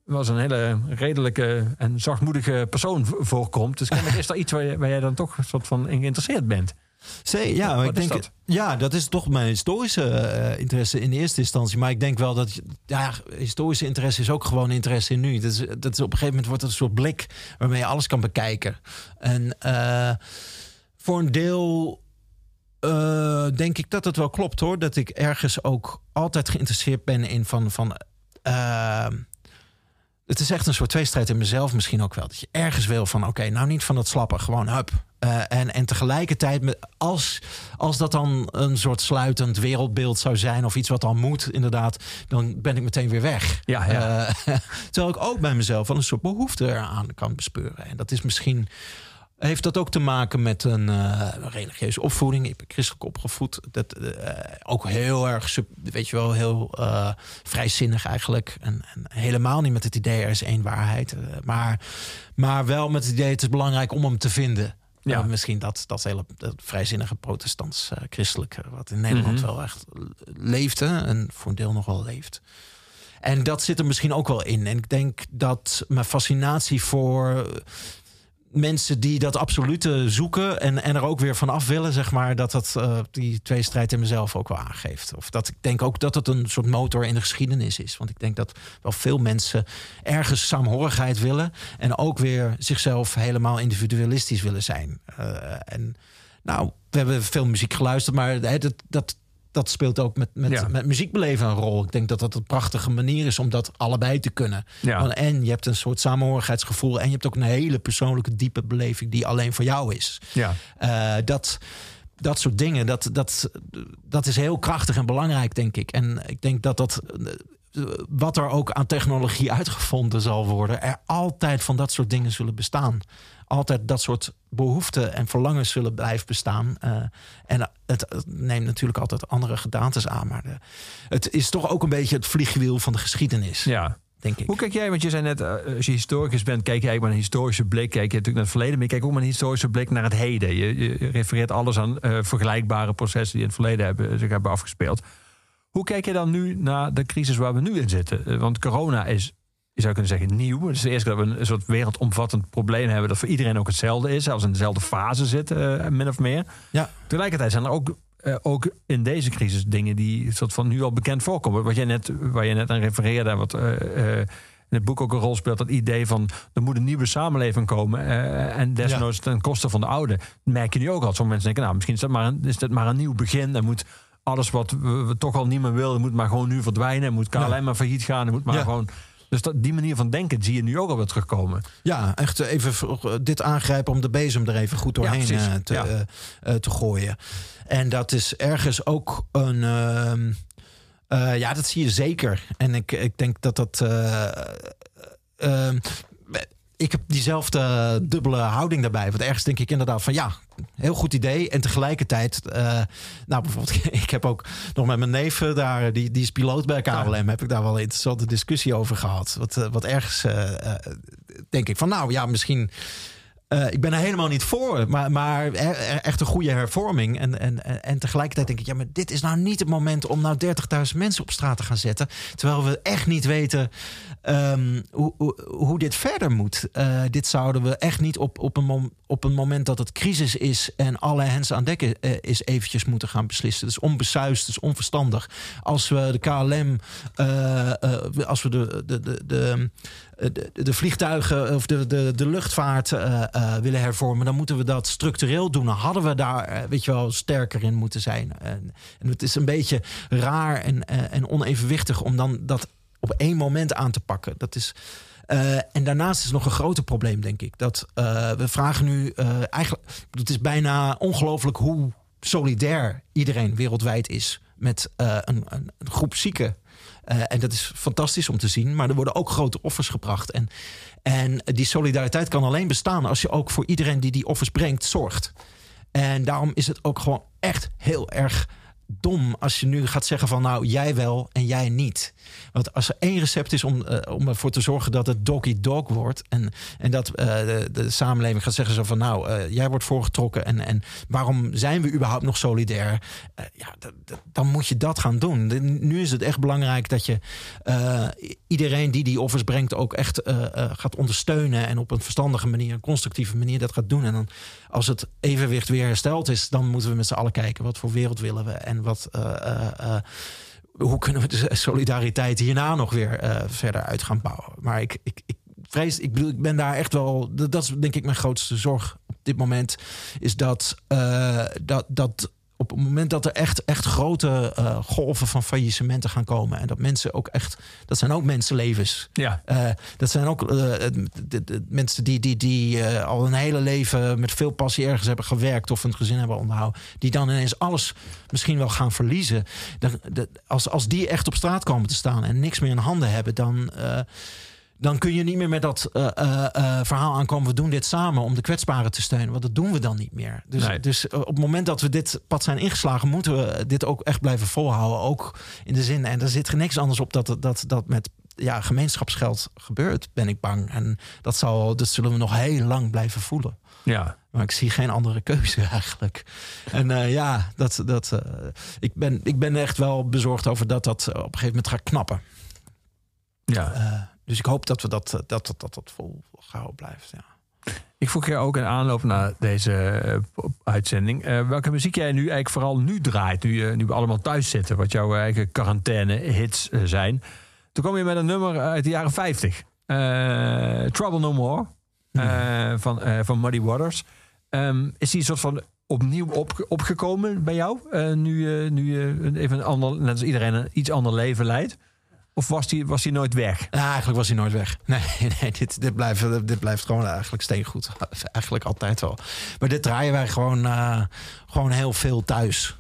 was een hele redelijke en zachtmoedige persoon voorkomt. Dus is dat iets waar, je, waar jij dan toch een soort van in geïnteresseerd bent. Zee, ja, maar ik denk, dat? ja, dat is toch mijn historische eh, interesse in eerste instantie. Maar ik denk wel dat ja, historische interesse is ook gewoon interesse in nu. Dat is, dat is op een gegeven moment wordt het een soort blik waarmee je alles kan bekijken. En eh, voor een deel eh, denk ik dat het wel klopt hoor. Dat ik ergens ook altijd geïnteresseerd ben in van. van het is echt een soort tweestrijd in mezelf misschien ook wel. Dat je ergens wil van, oké, nou niet van dat slappen, gewoon hup. Eh, en, en tegelijkertijd, met, als, als dat dan een soort sluitend wereldbeeld zou zijn... of iets wat dan moet, inderdaad, dan ben ik meteen weer weg. Ja, ja. Eh, terwijl ik ook bij mezelf wel een soort behoefte eraan kan bespeuren. En dat is misschien... Heeft dat ook te maken met een eh, religieuze opvoeding? Ik ben christelijk opgevoed. Dat, eh, ook heel erg, weet je wel, heel eh, vrijzinnig eigenlijk. En, en helemaal niet met het idee er is één waarheid. maar, maar wel met het idee het is belangrijk om hem te vinden. Ja. Misschien dat, dat hele dat vrijzinnige protestants-christelijke... wat in Nederland Mhm. wel echt leefde en voor een deel nog wel leeft. En dat zit er misschien ook wel in. En ik denk dat mijn fascinatie voor mensen die dat absolute zoeken en, en er ook weer van af willen, zeg maar, dat dat eh, die tweestrijd in mezelf ook wel aangeeft. Of dat ik denk ook dat het een soort motor in de geschiedenis is. Want ik denk dat wel veel mensen ergens saamhorigheid willen en ook weer zichzelf helemaal individualistisch willen zijn. Eh, en nou, we hebben veel muziek geluisterd, maar hè, dat, dat, dat speelt ook met, met, Ja. met muziek beleven een rol. Ik denk dat dat een prachtige manier is om dat allebei te kunnen. Ja. Want en je hebt een soort samenhorigheidsgevoel en je hebt ook een hele persoonlijke diepe beleving die alleen voor jou is. Ja. Eh, dat, dat soort dingen, dat, dat, dat is heel krachtig en belangrijk, denk ik. En ik denk dat dat, wat er ook aan technologie uitgevonden zal worden, er altijd van dat soort dingen zullen bestaan. Altijd dat soort behoeften en verlangens zullen blijven bestaan. Eh, en het, het neemt natuurlijk altijd andere gedaantes aan. Maar de, het is toch ook een beetje het vliegwiel van de geschiedenis, ja. denk ik. Hoe kijk jij, want je zei net, eh, als je historicus bent, kijk je eigenlijk met een historische blik. Kijk je natuurlijk naar het verleden, maar je kijkt ook met een historische blik naar het heden. Je, je refereert alles aan eh, vergelijkbare processen die in het verleden hebben, zich hebben afgespeeld. Hoe kijk je dan nu naar de crisis waar we nu in zitten? Eh, Want corona is, je zou kunnen zeggen, nieuw. Het is de eerste keer dat we een soort wereldomvattend probleem hebben dat voor iedereen ook hetzelfde is, zelfs in dezelfde fase zit, eh, min of meer. Ja. Tegelijkertijd zijn er ook eh, ook in deze crisis dingen die soort van nu al bekend voorkomen. Wat jij net, waar je net aan refereerde, wat in het boek ook een rol speelt, dat idee van er moet een nieuwe samenleving komen. en desnoods ten koste van de oude. merk je nu ook al. Sommige mensen denken, nou, misschien is dat maar een, is dat maar een nieuw begin. En moet alles wat we, we toch al niet meer willen, moet maar gewoon nu verdwijnen. Moet KLM Ja. maar failliet gaan. moet maar Ja. gewoon. Dus dat, die manier van denken zie je nu ook al weer terugkomen. Ja, echt even v- dit aangrijpen om de bezem er even goed doorheen eh, te, Ja. eh, eh, te gooien. En dat is ergens ook een. ehm, eh, ja, dat zie je zeker. En ik, ik denk dat dat. eh, ehm, ik heb diezelfde dubbele houding daarbij. Want ergens denk ik inderdaad van ja, heel goed idee. En tegelijkertijd, eh, nou bijvoorbeeld, ik heb ook nog met mijn neef eh, daar, die, die is piloot bij KLM, heb ik daar wel een interessante discussie over gehad. Wat, eh, wat ergens denk ik van nou ja, misschien. Eh, ik ben er helemaal niet voor, maar, maar e- echt een goede hervorming. En, en, en- tegelijkertijd denk ik, ja, maar dit is nou niet het moment om nou 30.000 mensen op straat te gaan zetten. Terwijl we echt niet weten ehm, hoe, hoe, dit verder moet. Eh, dit zouden we echt niet op, op, een op een moment dat het crisis is en alle hens aan dekken eh, is eventjes moeten gaan beslissen. Dus onbesuisd, dus onverstandig. Als we de KLM, als we de, de, de, de, de, de vliegtuigen of de, de, de luchtvaart eh, eh, willen hervormen, dan moeten we dat structureel doen. Dan hadden we daar, eh, weet je wel, sterker in moeten zijn. En, en het is een beetje raar en, eh, en onevenwichtig om dan dat op één moment aan te pakken. Dat is. eh, en daarnaast is nog een groter probleem, denk ik. Dat eh, we vragen nu eh, eigenlijk. Het is bijna ongelooflijk hoe solidair iedereen wereldwijd is met eh, een, een groep zieken. Eh, en dat is fantastisch om te zien. Maar er worden ook grote offers gebracht. En, en die solidariteit kan alleen bestaan als je ook voor iedereen die die offers brengt zorgt. En daarom is het ook gewoon echt heel erg dom als je nu gaat zeggen van nou jij wel en jij niet. Want als er één recept is om, eh, om ervoor te zorgen dat het doggy dog wordt en, en dat eh, de, samenleving gaat zeggen zo van nou eh, jij wordt voorgetrokken en, en waarom zijn we überhaupt nog solidair? Ja, dan moet je dat gaan doen. Nu is het echt belangrijk dat je iedereen die die offers brengt ook echt gaat ondersteunen en op een verstandige manier, een constructieve manier dat gaat doen. En dan als het evenwicht weer hersteld is, dan moeten we met z'n allen kijken wat voor wereld willen we en wat. Hoe kunnen we de solidariteit hierna nog weer eh, verder uit gaan bouwen? Maar ik, ik, ik vrees, ik bedoel, ik ben daar echt wel. Dat is denk ik mijn grootste zorg op dit moment. Is dat, eh, dat, dat op het moment dat er echt, echt grote eh, golven van faillissementen gaan komen. En dat mensen ook echt. Dat zijn ook mensenlevens. Ja. Eh, dat zijn ook eh, de, mensen die, die, die al een hele leven met veel passie ergens hebben gewerkt of een gezin hebben onderhouden. Die dan ineens alles misschien wel gaan verliezen. Dan, de- als, als die echt op straat komen te staan en niks meer in handen hebben, dan. Dan kun je niet meer met dat eh, eh, eh, verhaal aankomen. We doen dit samen om de kwetsbaren te steunen. Want dat doen we dan niet meer. Dus, Nee. dus op het moment dat we dit pad zijn ingeslagen, moeten we dit ook echt blijven volhouden. Ook in de zin. En er zit niks anders op dat dat, dat met ja, gemeenschapsgeld gebeurt, ben ik bang. En dat, zal, dat zullen we nog heel lang blijven voelen. Ja. Maar ik zie geen andere keuze eigenlijk. En ja, dat, dat, ik, ben, ik ben echt wel bezorgd over dat dat op een gegeven moment gaat knappen. ja. Eh, dus ik hoop dat we dat, dat, dat, dat, dat volgehouden blijft. Ja. Ik vroeg je ook in aanloop naar deze eh, uitzending. eh, welke muziek jij nu eigenlijk vooral nu draait, nu, je- nu we allemaal thuis zitten, wat jouw eigen quarantaine-hits eh, zijn. Toen kwam je met een nummer uit de jaren 50. Eh, Trouble No More eh, van, eh, van Muddy Waters. Ehm, is die soort van opnieuw op, opgekomen bij jou? eh, nu je nu even een ander, net als iedereen, een iets ander leven leidt? Of was die, was nooit weg? Eigenlijk was hij nooit weg. Nee, nee dit, dit, blijft, dit blijft gewoon eigenlijk steengoed. Eigenlijk altijd wel. Maar dit draaien wij gewoon, eh, gewoon heel veel thuis.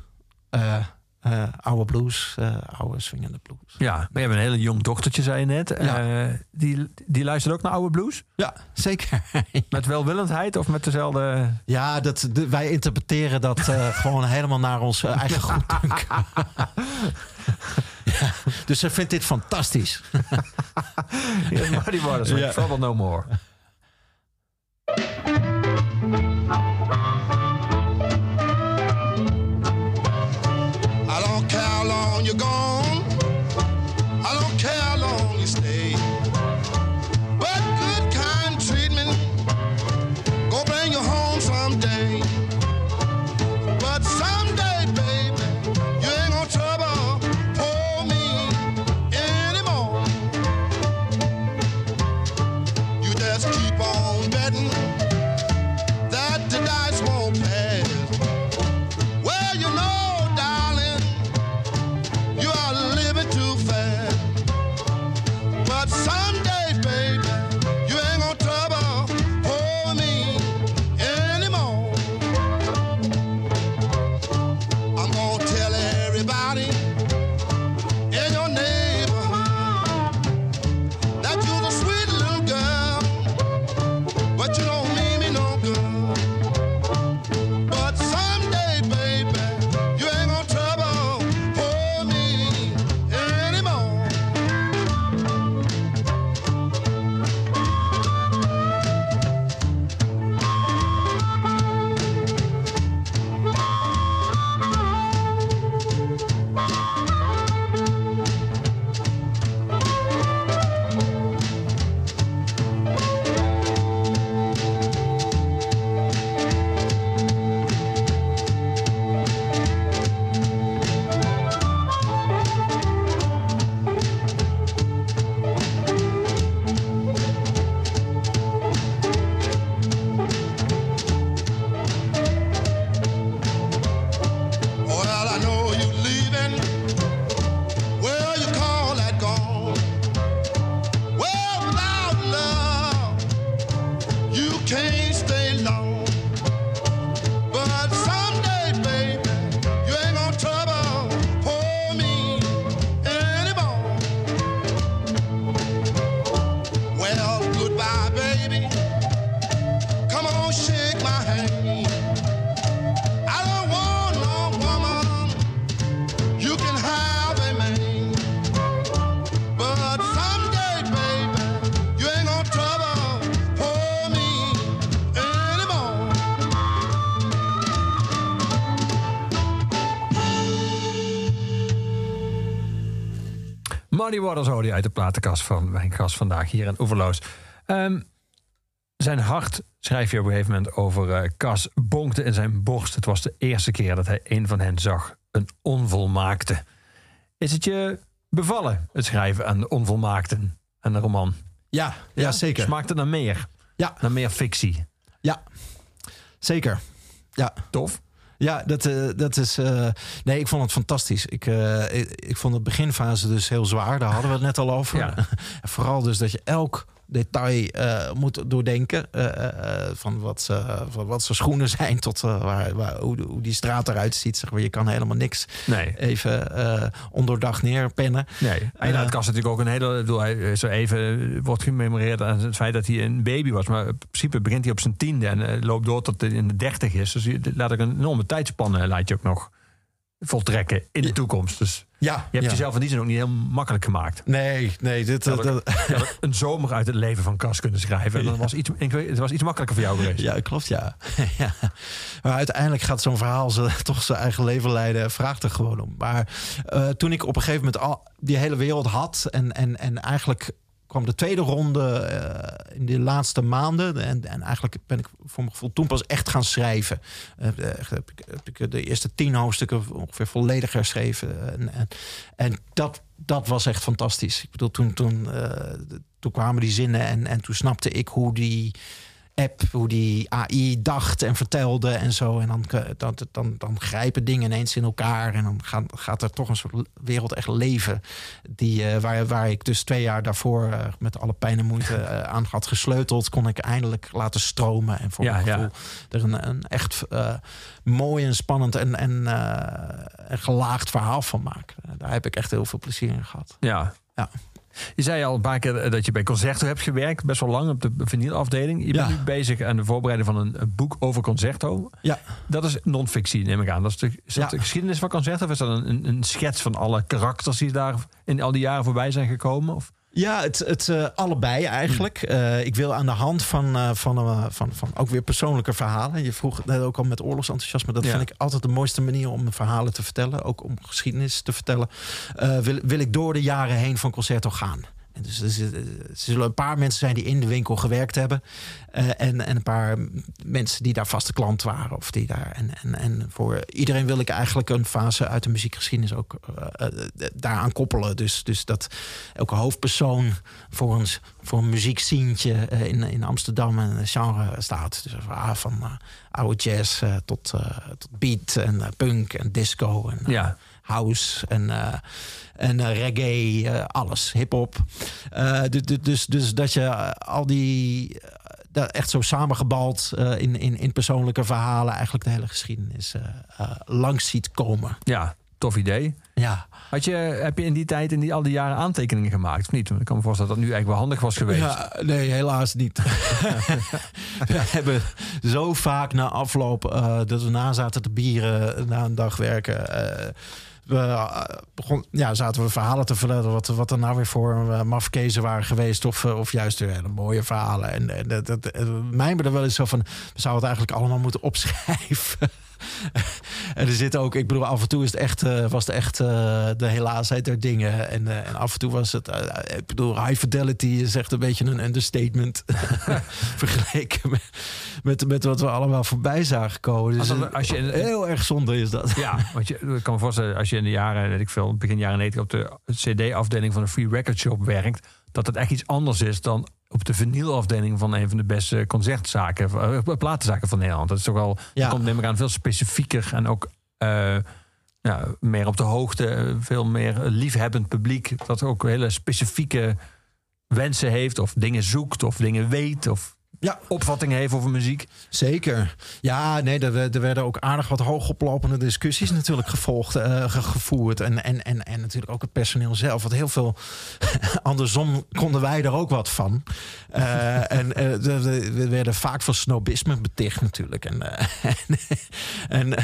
Eh, eh, oude blues, eh, oude swingende blues. Ja, maar je hebt een hele jong dochtertje, zei je net. Ja. Eh, die, die luistert ook naar oude blues? Ja, zeker. Met welwillendheid of met dezelfde... Ja, dat, de- wij interpreteren dat gewoon helemaal naar ons eigen goeddunken. ja, dus ze vindt dit fantastisch. Ja. No More. Muddy Waters hoorde je uit de platenkast van mijn gast vandaag hier in Oeverloos. Ehm, zijn hart, schrijf je op een gegeven moment over eh, Cas, bonkte in zijn borst. Het was de eerste keer dat hij een van hen zag. Een onvolmaakte. Is het je bevallen, het schrijven aan de onvolmaakten en de roman? Ja, ja, zeker. Smaakt het naar meer? Ja, Naar meer fictie? ja, zeker. Ja. Tof? Ja, dat, eh, dat is. eh, nee, ik vond het fantastisch. Ik, eh, ik, ik vond de beginfase dus heel zwaar. Daar hadden we het net al over. Ja. Vooral dus dat je elk detail eh, moet doordenken. eh, eh, van, wat, ze- van wat zijn schoenen zijn tot waar, waar, hoe, hoe die straat eruit ziet. Zeg maar. Je kan helemaal niks Nee. even onderdag neerpennen. Nee. En het Cas natuurlijk ook een hele. Bedoel, hij zo even wordt gememoreerd aan het feit dat hij een baby was. Maar in principe begint hij op zijn tiende en loopt door tot hij in de dertig is. Dus je- laat ik een enorme tijdspanne laat je ook nog voltrekken in de toekomst. Dus Ja, je hebt ja. jezelf in die zin ook niet heel makkelijk gemaakt. Nee, nee. Dit, Ja, dat- een zomer uit het leven van Cas kunnen schrijven. En dan was iets, ik weet, het was iets makkelijker voor jou geweest. Ja, klopt, ja. ja. Maar uiteindelijk gaat zo'n verhaal ze, toch zijn eigen leven leiden. Vraagt er gewoon om. Maar eh, toen ik op een gegeven moment al die hele wereld had... en, en, en eigenlijk kwam de tweede ronde eh, in de laatste maanden. En, en eigenlijk ben ik voor mijn gevoel toen pas echt gaan schrijven. Echt heb, ik, heb ik de eerste tien hoofdstukken ongeveer volledig herschreven. En, en, en dat, dat was echt fantastisch. Ik bedoel, toen, toen, toen kwamen die zinnen en, en toen snapte ik hoe die app, hoe die AI dacht en vertelde en zo. En dan, dan, dan, dan grijpen dingen ineens in elkaar. En dan gaat, gaat er toch een soort wereld echt leven. Die, eh, waar, waar ik dus twee jaar daarvoor eh, met alle pijn en moeite eh, aan had gesleuteld, kon ik eindelijk laten stromen. En voor Ja, mijn ja. gevoel er een, een echt eh, mooi en spannend en, en, eh, en gelaagd verhaal van maken. Daar heb ik echt heel veel plezier in gehad. Ja. Ja. Je zei al een paar keer dat je bij Concerto hebt gewerkt, best wel lang op de vinylafdeling. Je bent Ja. nu bezig aan de voorbereiding van een, een boek over Concerto. Ja. Dat is non-fictie, neem ik aan. Dat is, de, is dat Ja. de geschiedenis van Concerto? Of is dat een, een, een schets van alle karakters die daar in al die jaren voorbij zijn gekomen? Of? Ja, het, het eh, allebei eigenlijk. Eh, ik wil aan de hand van, eh, van, van, van ook weer persoonlijke verhalen. Je vroeg net ook al met oorlogsenthousiasme. Dat Ja. vind ik altijd de mooiste manier om verhalen te vertellen. Ook om geschiedenis te vertellen. Wil, wil ik door de jaren heen van Concerto gaan. En dus zit- er zullen een paar mensen zijn die in de winkel gewerkt hebben. eh, en, en een paar mensen die daar vaste klant waren. Of die daar, en, en, en voor iedereen wil ik eigenlijk een fase uit de muziekgeschiedenis ook eh, eh, daaraan koppelen. Dus, dus dat elke hoofdpersoon voor een, voor een eh, in, in Amsterdam een genre staat. Dus van eh, oude jazz eh, tot, eh, tot beat en eh, punk en disco en eh, Ja. House en, eh, en eh, reggae, eh, alles, hip-hop. Du- du- dus, dus dat je al die. dat echt zo samengebald in, in, in persoonlijke verhalen, eigenlijk de hele geschiedenis langs ziet komen. Ja, tof idee. Ja. Had je, heb je in die tijd, in die, al die jaren aantekeningen gemaakt of niet? Ik kan me voorstellen dat dat nu eigenlijk wel handig was geweest. Ja, nee, helaas niet. we hebben zo vaak na afloop dat we na zaten te bieren, na een dag werken. We eh, begon, ja, zaten we verhalen te vertellen wat, wat er nou weer voor uh, mafkezen waren geweest. Of, eh, of juist hele mooie verhalen. En, en dat, dat, eh, er wel eens van, we zouden het eigenlijk allemaal moeten opschrijven. En er zit ook, ik bedoel, af en toe is het echt, eh, was het echt eh, de helaasheid der dingen. En, eh, en af en toe was het, ik bedoel, high fidelity is echt een beetje een understatement. vergeleken met, met, met wat we allemaal voorbij zagen komen. Dus Als als je in- heel erg zonde is dat. Ja, want je, ik kan me voorstellen, als je in de jaren, weet ik veel, begin jaren 90 op de CD-afdeling van een free record shop werkt, dat het echt iets anders is dan op de vinylafdeling van een van de beste concertzaken, eh, platenzaken van Nederland. Dat is toch wel, Ja. komt neem ik aan veel specifieker en ook eh, ja, meer op de hoogte, eh, veel meer liefhebbend publiek, dat ook hele specifieke wensen heeft of dingen zoekt of dingen weet of Ja. opvattingen heeft over muziek. Zeker. Ja, nee, er, er werden ook aardig wat hoogoplopende discussies natuurlijk gevolgd, eh, ge- gevoerd. En, en, en, en natuurlijk ook het personeel zelf. Want heel veel, andersom konden wij er ook wat van. Eh, en eh, we- we we werden vaak van snobisme beticht natuurlijk. En, eh, en, eh,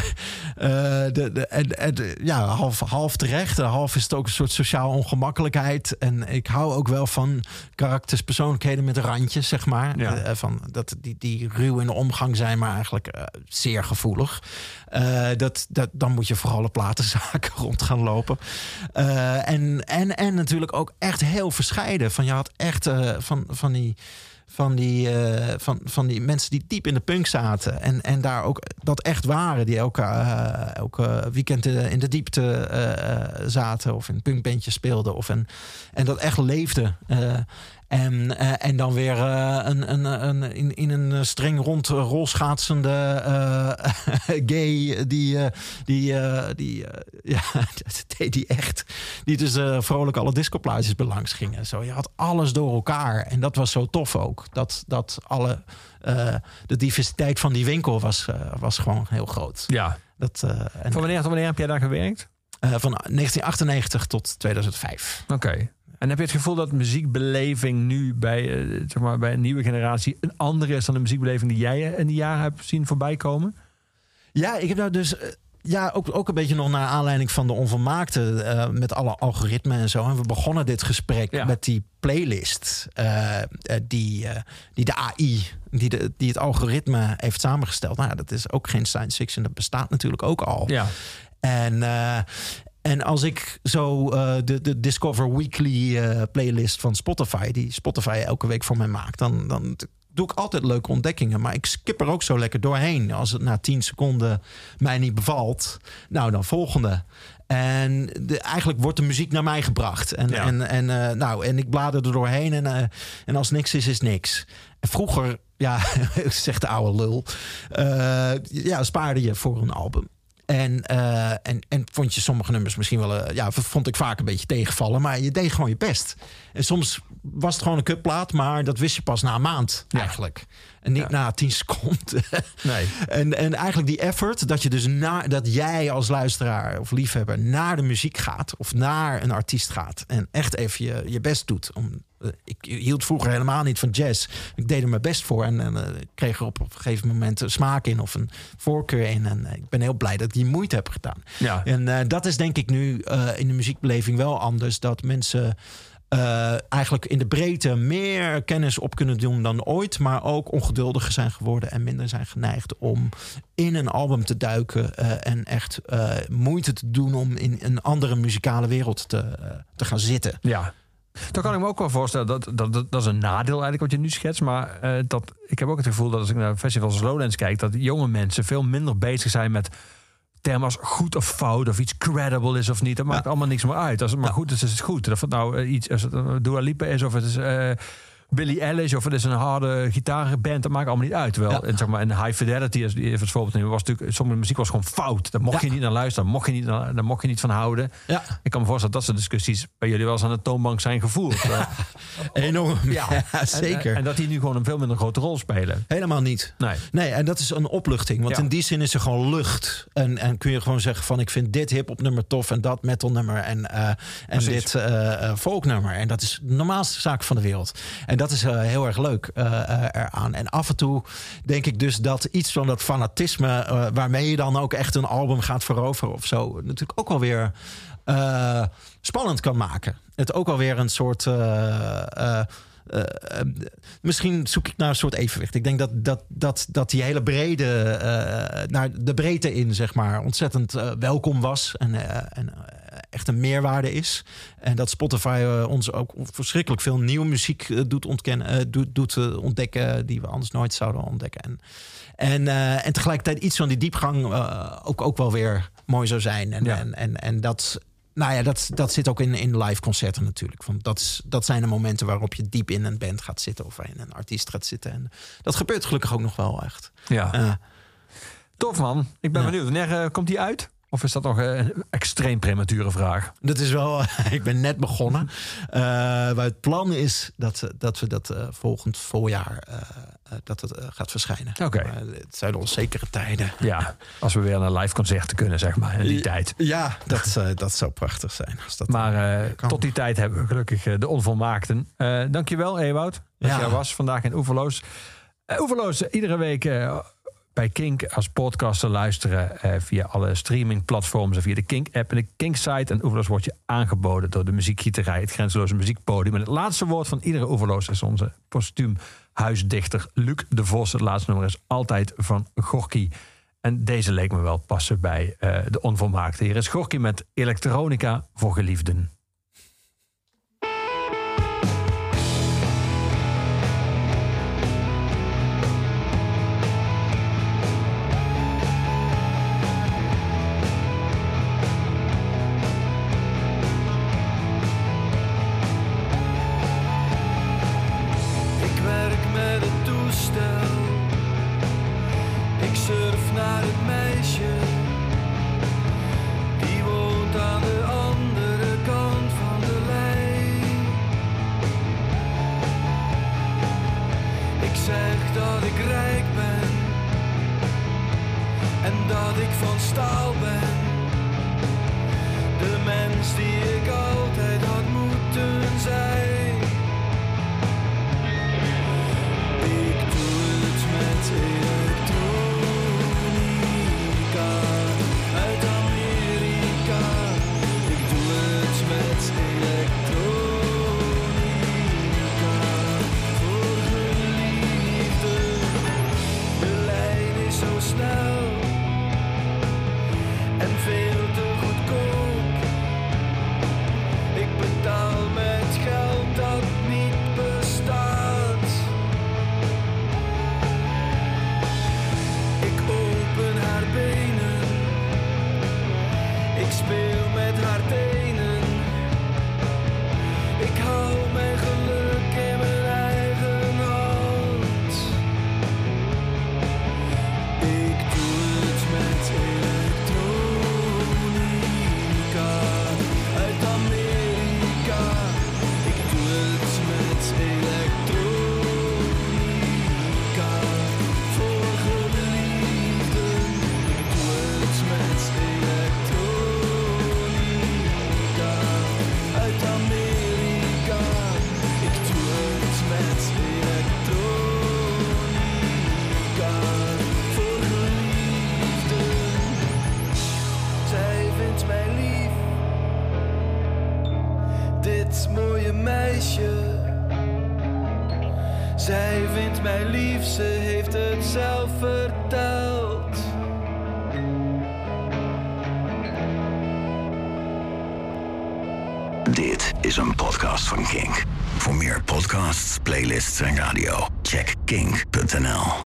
de, de, en, en de- ja, half, half terecht. Half is het ook een soort sociaal ongemakkelijkheid. En ik hou ook wel van karakters, persoonlijkheden met randjes, zeg maar. Ja. Van dat die, die ruw in de omgang zijn, maar eigenlijk eh, zeer gevoelig. Eh, dat, dat, dan moet je vooral op platenzaken rond gaan lopen. Eh, en, en, en natuurlijk ook echt heel verscheiden. Van je had echt van, van die. Van die, van, van die mensen die diep in de punk zaten. En, en daar ook dat echt waren. Die elke, elke weekend in de diepte zaten. Of in punkbandjes speelden. Of en, en dat echt leefde. En, eh, en dan weer eh, een, een, een, in, in een streng rond rolschaatsende eh, gay die, die, die, ja, dat deed die echt. Die dus vrolijk alle discoplaatjes belangs gingen. Zo, je had alles door elkaar. En dat was zo tof ook. Dat, dat alle, de diversiteit van die winkel was, was gewoon heel groot. Ja. Dat, en, Van wanneer tot wanneer heb jij daar gewerkt? van 1998 tot 2005. Oké. En heb je het gevoel dat muziekbeleving nu bij, eh, zeg maar, bij een nieuwe generatie een andere is dan de muziekbeleving die jij in die jaren hebt zien voorbij komen? Ja, ik heb nou dus. eh, Ja, ook, ook een beetje nog naar aanleiding van de onvermaakte. eh, met alle algoritmen en zo. En we begonnen dit gesprek Ja. met die playlist. die, die de AI, die, de, die het algoritme heeft samengesteld. Nou, dat is ook geen science fiction. Dat bestaat natuurlijk ook al. Ja. En, eh, en als ik zo eh, de, de Discover Weekly eh, playlist van Spotify, die Spotify elke week voor mij maakt, dan, dan doe ik altijd leuke ontdekkingen. Maar ik skip er ook zo lekker doorheen. Als het na 10 seconden mij niet bevalt, nou dan volgende. En de, eigenlijk wordt de muziek naar mij gebracht. En, Ja. en, en, eh, nou, en ik blader er doorheen. En, en als niks is, is niks. En vroeger, ja, zegt de oude lul, ja, spaarde je voor een album. En, eh, en, en vond je sommige nummers misschien wel, eh, ja, vond ik vaak een beetje tegenvallen, maar je deed gewoon je best. En soms was het gewoon een kutplaat, maar dat wist je pas na een maand eigenlijk. En niet Ja. na tien seconden. Nee. En, en eigenlijk die effort dat je dus na, dat jij als luisteraar of liefhebber naar de muziek gaat of naar een artiest gaat en echt even je, je best doet. Om, eh, ik hield vroeger helemaal niet van jazz. Ik deed er mijn best voor en, en eh, kreeg er op, een gegeven moment een smaak in of een voorkeur in. En eh, ik ben heel blij dat ik die moeite heb gedaan. Ja. En dat is denk ik nu in de muziekbeleving wel anders. Dat mensen eh, eigenlijk in de breedte meer kennis op kunnen doen dan ooit. Maar ook ongeduldiger zijn geworden en minder zijn geneigd om in een album te duiken. eh, en echt eh, moeite te doen om in een andere muzikale wereld te, te gaan zitten. Ja. Dan kan ik me ook wel voorstellen, dat, dat, dat, dat is een nadeel eigenlijk wat je nu schetst. Maar dat, ik heb ook het gevoel dat als ik naar festivals als Lowlands kijk... dat jonge mensen veel minder bezig zijn met termen als goed of fout... of iets credible is of niet. Dat maakt allemaal niks meer uit. Als het maar goed is, is het goed. Of het nou eh, iets als het Dua Lipa is of het is... eh, Billy Eilish of het is een harde gitaarband, dat maakt allemaal niet uit. Terwijl en zeg maar, een High Fidelity, als die even als voorbeeld nemen, was natuurlijk, sommige muziek was gewoon fout. Daar mocht Ja. je niet naar luisteren, daar mocht je niet, naar, daar mocht je niet van houden. Ja. Ik kan me voorstellen dat soort discussies bij jullie wel eens aan de toonbank zijn gevoerd. Ja. Enorm. Ja, zeker. En, en dat die nu gewoon een veel minder grote rol spelen. Helemaal niet. Nee. Nee, en dat is een opluchting. Want in die zin is er gewoon lucht. En, en kun je gewoon zeggen van ik vind dit hip-hop nummer tof en dat metal nummer en, eh, en Precies. dit eh eh, folk nummer. En dat is de normaalste zaak van de wereld. En dat is eh, heel erg leuk eh, eh, eraan. En af en toe denk ik dus dat iets van dat fanatisme, waarmee je dan ook echt een album gaat veroveren of zo, natuurlijk ook wel weer spannend kan maken. Het ook alweer een soort. misschien zoek ik naar een soort evenwicht. Ik denk dat, dat, dat, dat die hele brede, naar de breedte in, zeg maar, ontzettend welkom was. En, en echt een meerwaarde is. En dat Spotify eh, ons ook verschrikkelijk veel nieuwe muziek eh, doet, ontkennen, eh, doet, doet eh, ontdekken. die we anders nooit zouden ontdekken. En, en, eh, en tegelijkertijd iets van die diepgang eh, ook, ook wel weer mooi zou zijn. En, Ja. en, en, en dat. Nou ja, dat, dat zit ook in, in live concerten natuurlijk. Want dat, is, dat zijn de momenten waarop je diep in een band gaat zitten of in een artiest gaat zitten. En dat gebeurt gelukkig ook nog wel echt. Ja. Eh, Tof man. Ik ben Ja. benieuwd. Wanneer eh, komt die uit? Of is dat nog een extreem premature vraag? dat is wel, ik ben net begonnen. Eh, maar het plan is dat, dat we dat eh, volgend voorjaar eh, dat het gaat verschijnen. Oké. Maar het zijn onzekere tijden. Ja, als we weer naar live concerten kunnen, zeg maar, in die tijd. Ja, dat, dat zou prachtig zijn. Als dat Maar tot die tijd hebben we gelukkig de onvolmaakten. Dankjewel, Ewout, dat Ja. jij was vandaag in Oeverloos. Uh, Oeverloos, iedere week bij Kink als podcast te luisteren eh, via alle streamingplatforms en via de Kink-app en de Kink-site. En Oeverloos wordt je aangeboden door de muziekgieterij, het grenzeloze muziekpodium. En het laatste woord van iedere Oeverloos is onze postuumhuisdichter Luc de Vos. Het laatste nummer is altijd van Gorky. En deze leek me wel passen bij eh, de onvolmaakte. Hier is Gorky met elektronica voor geliefden.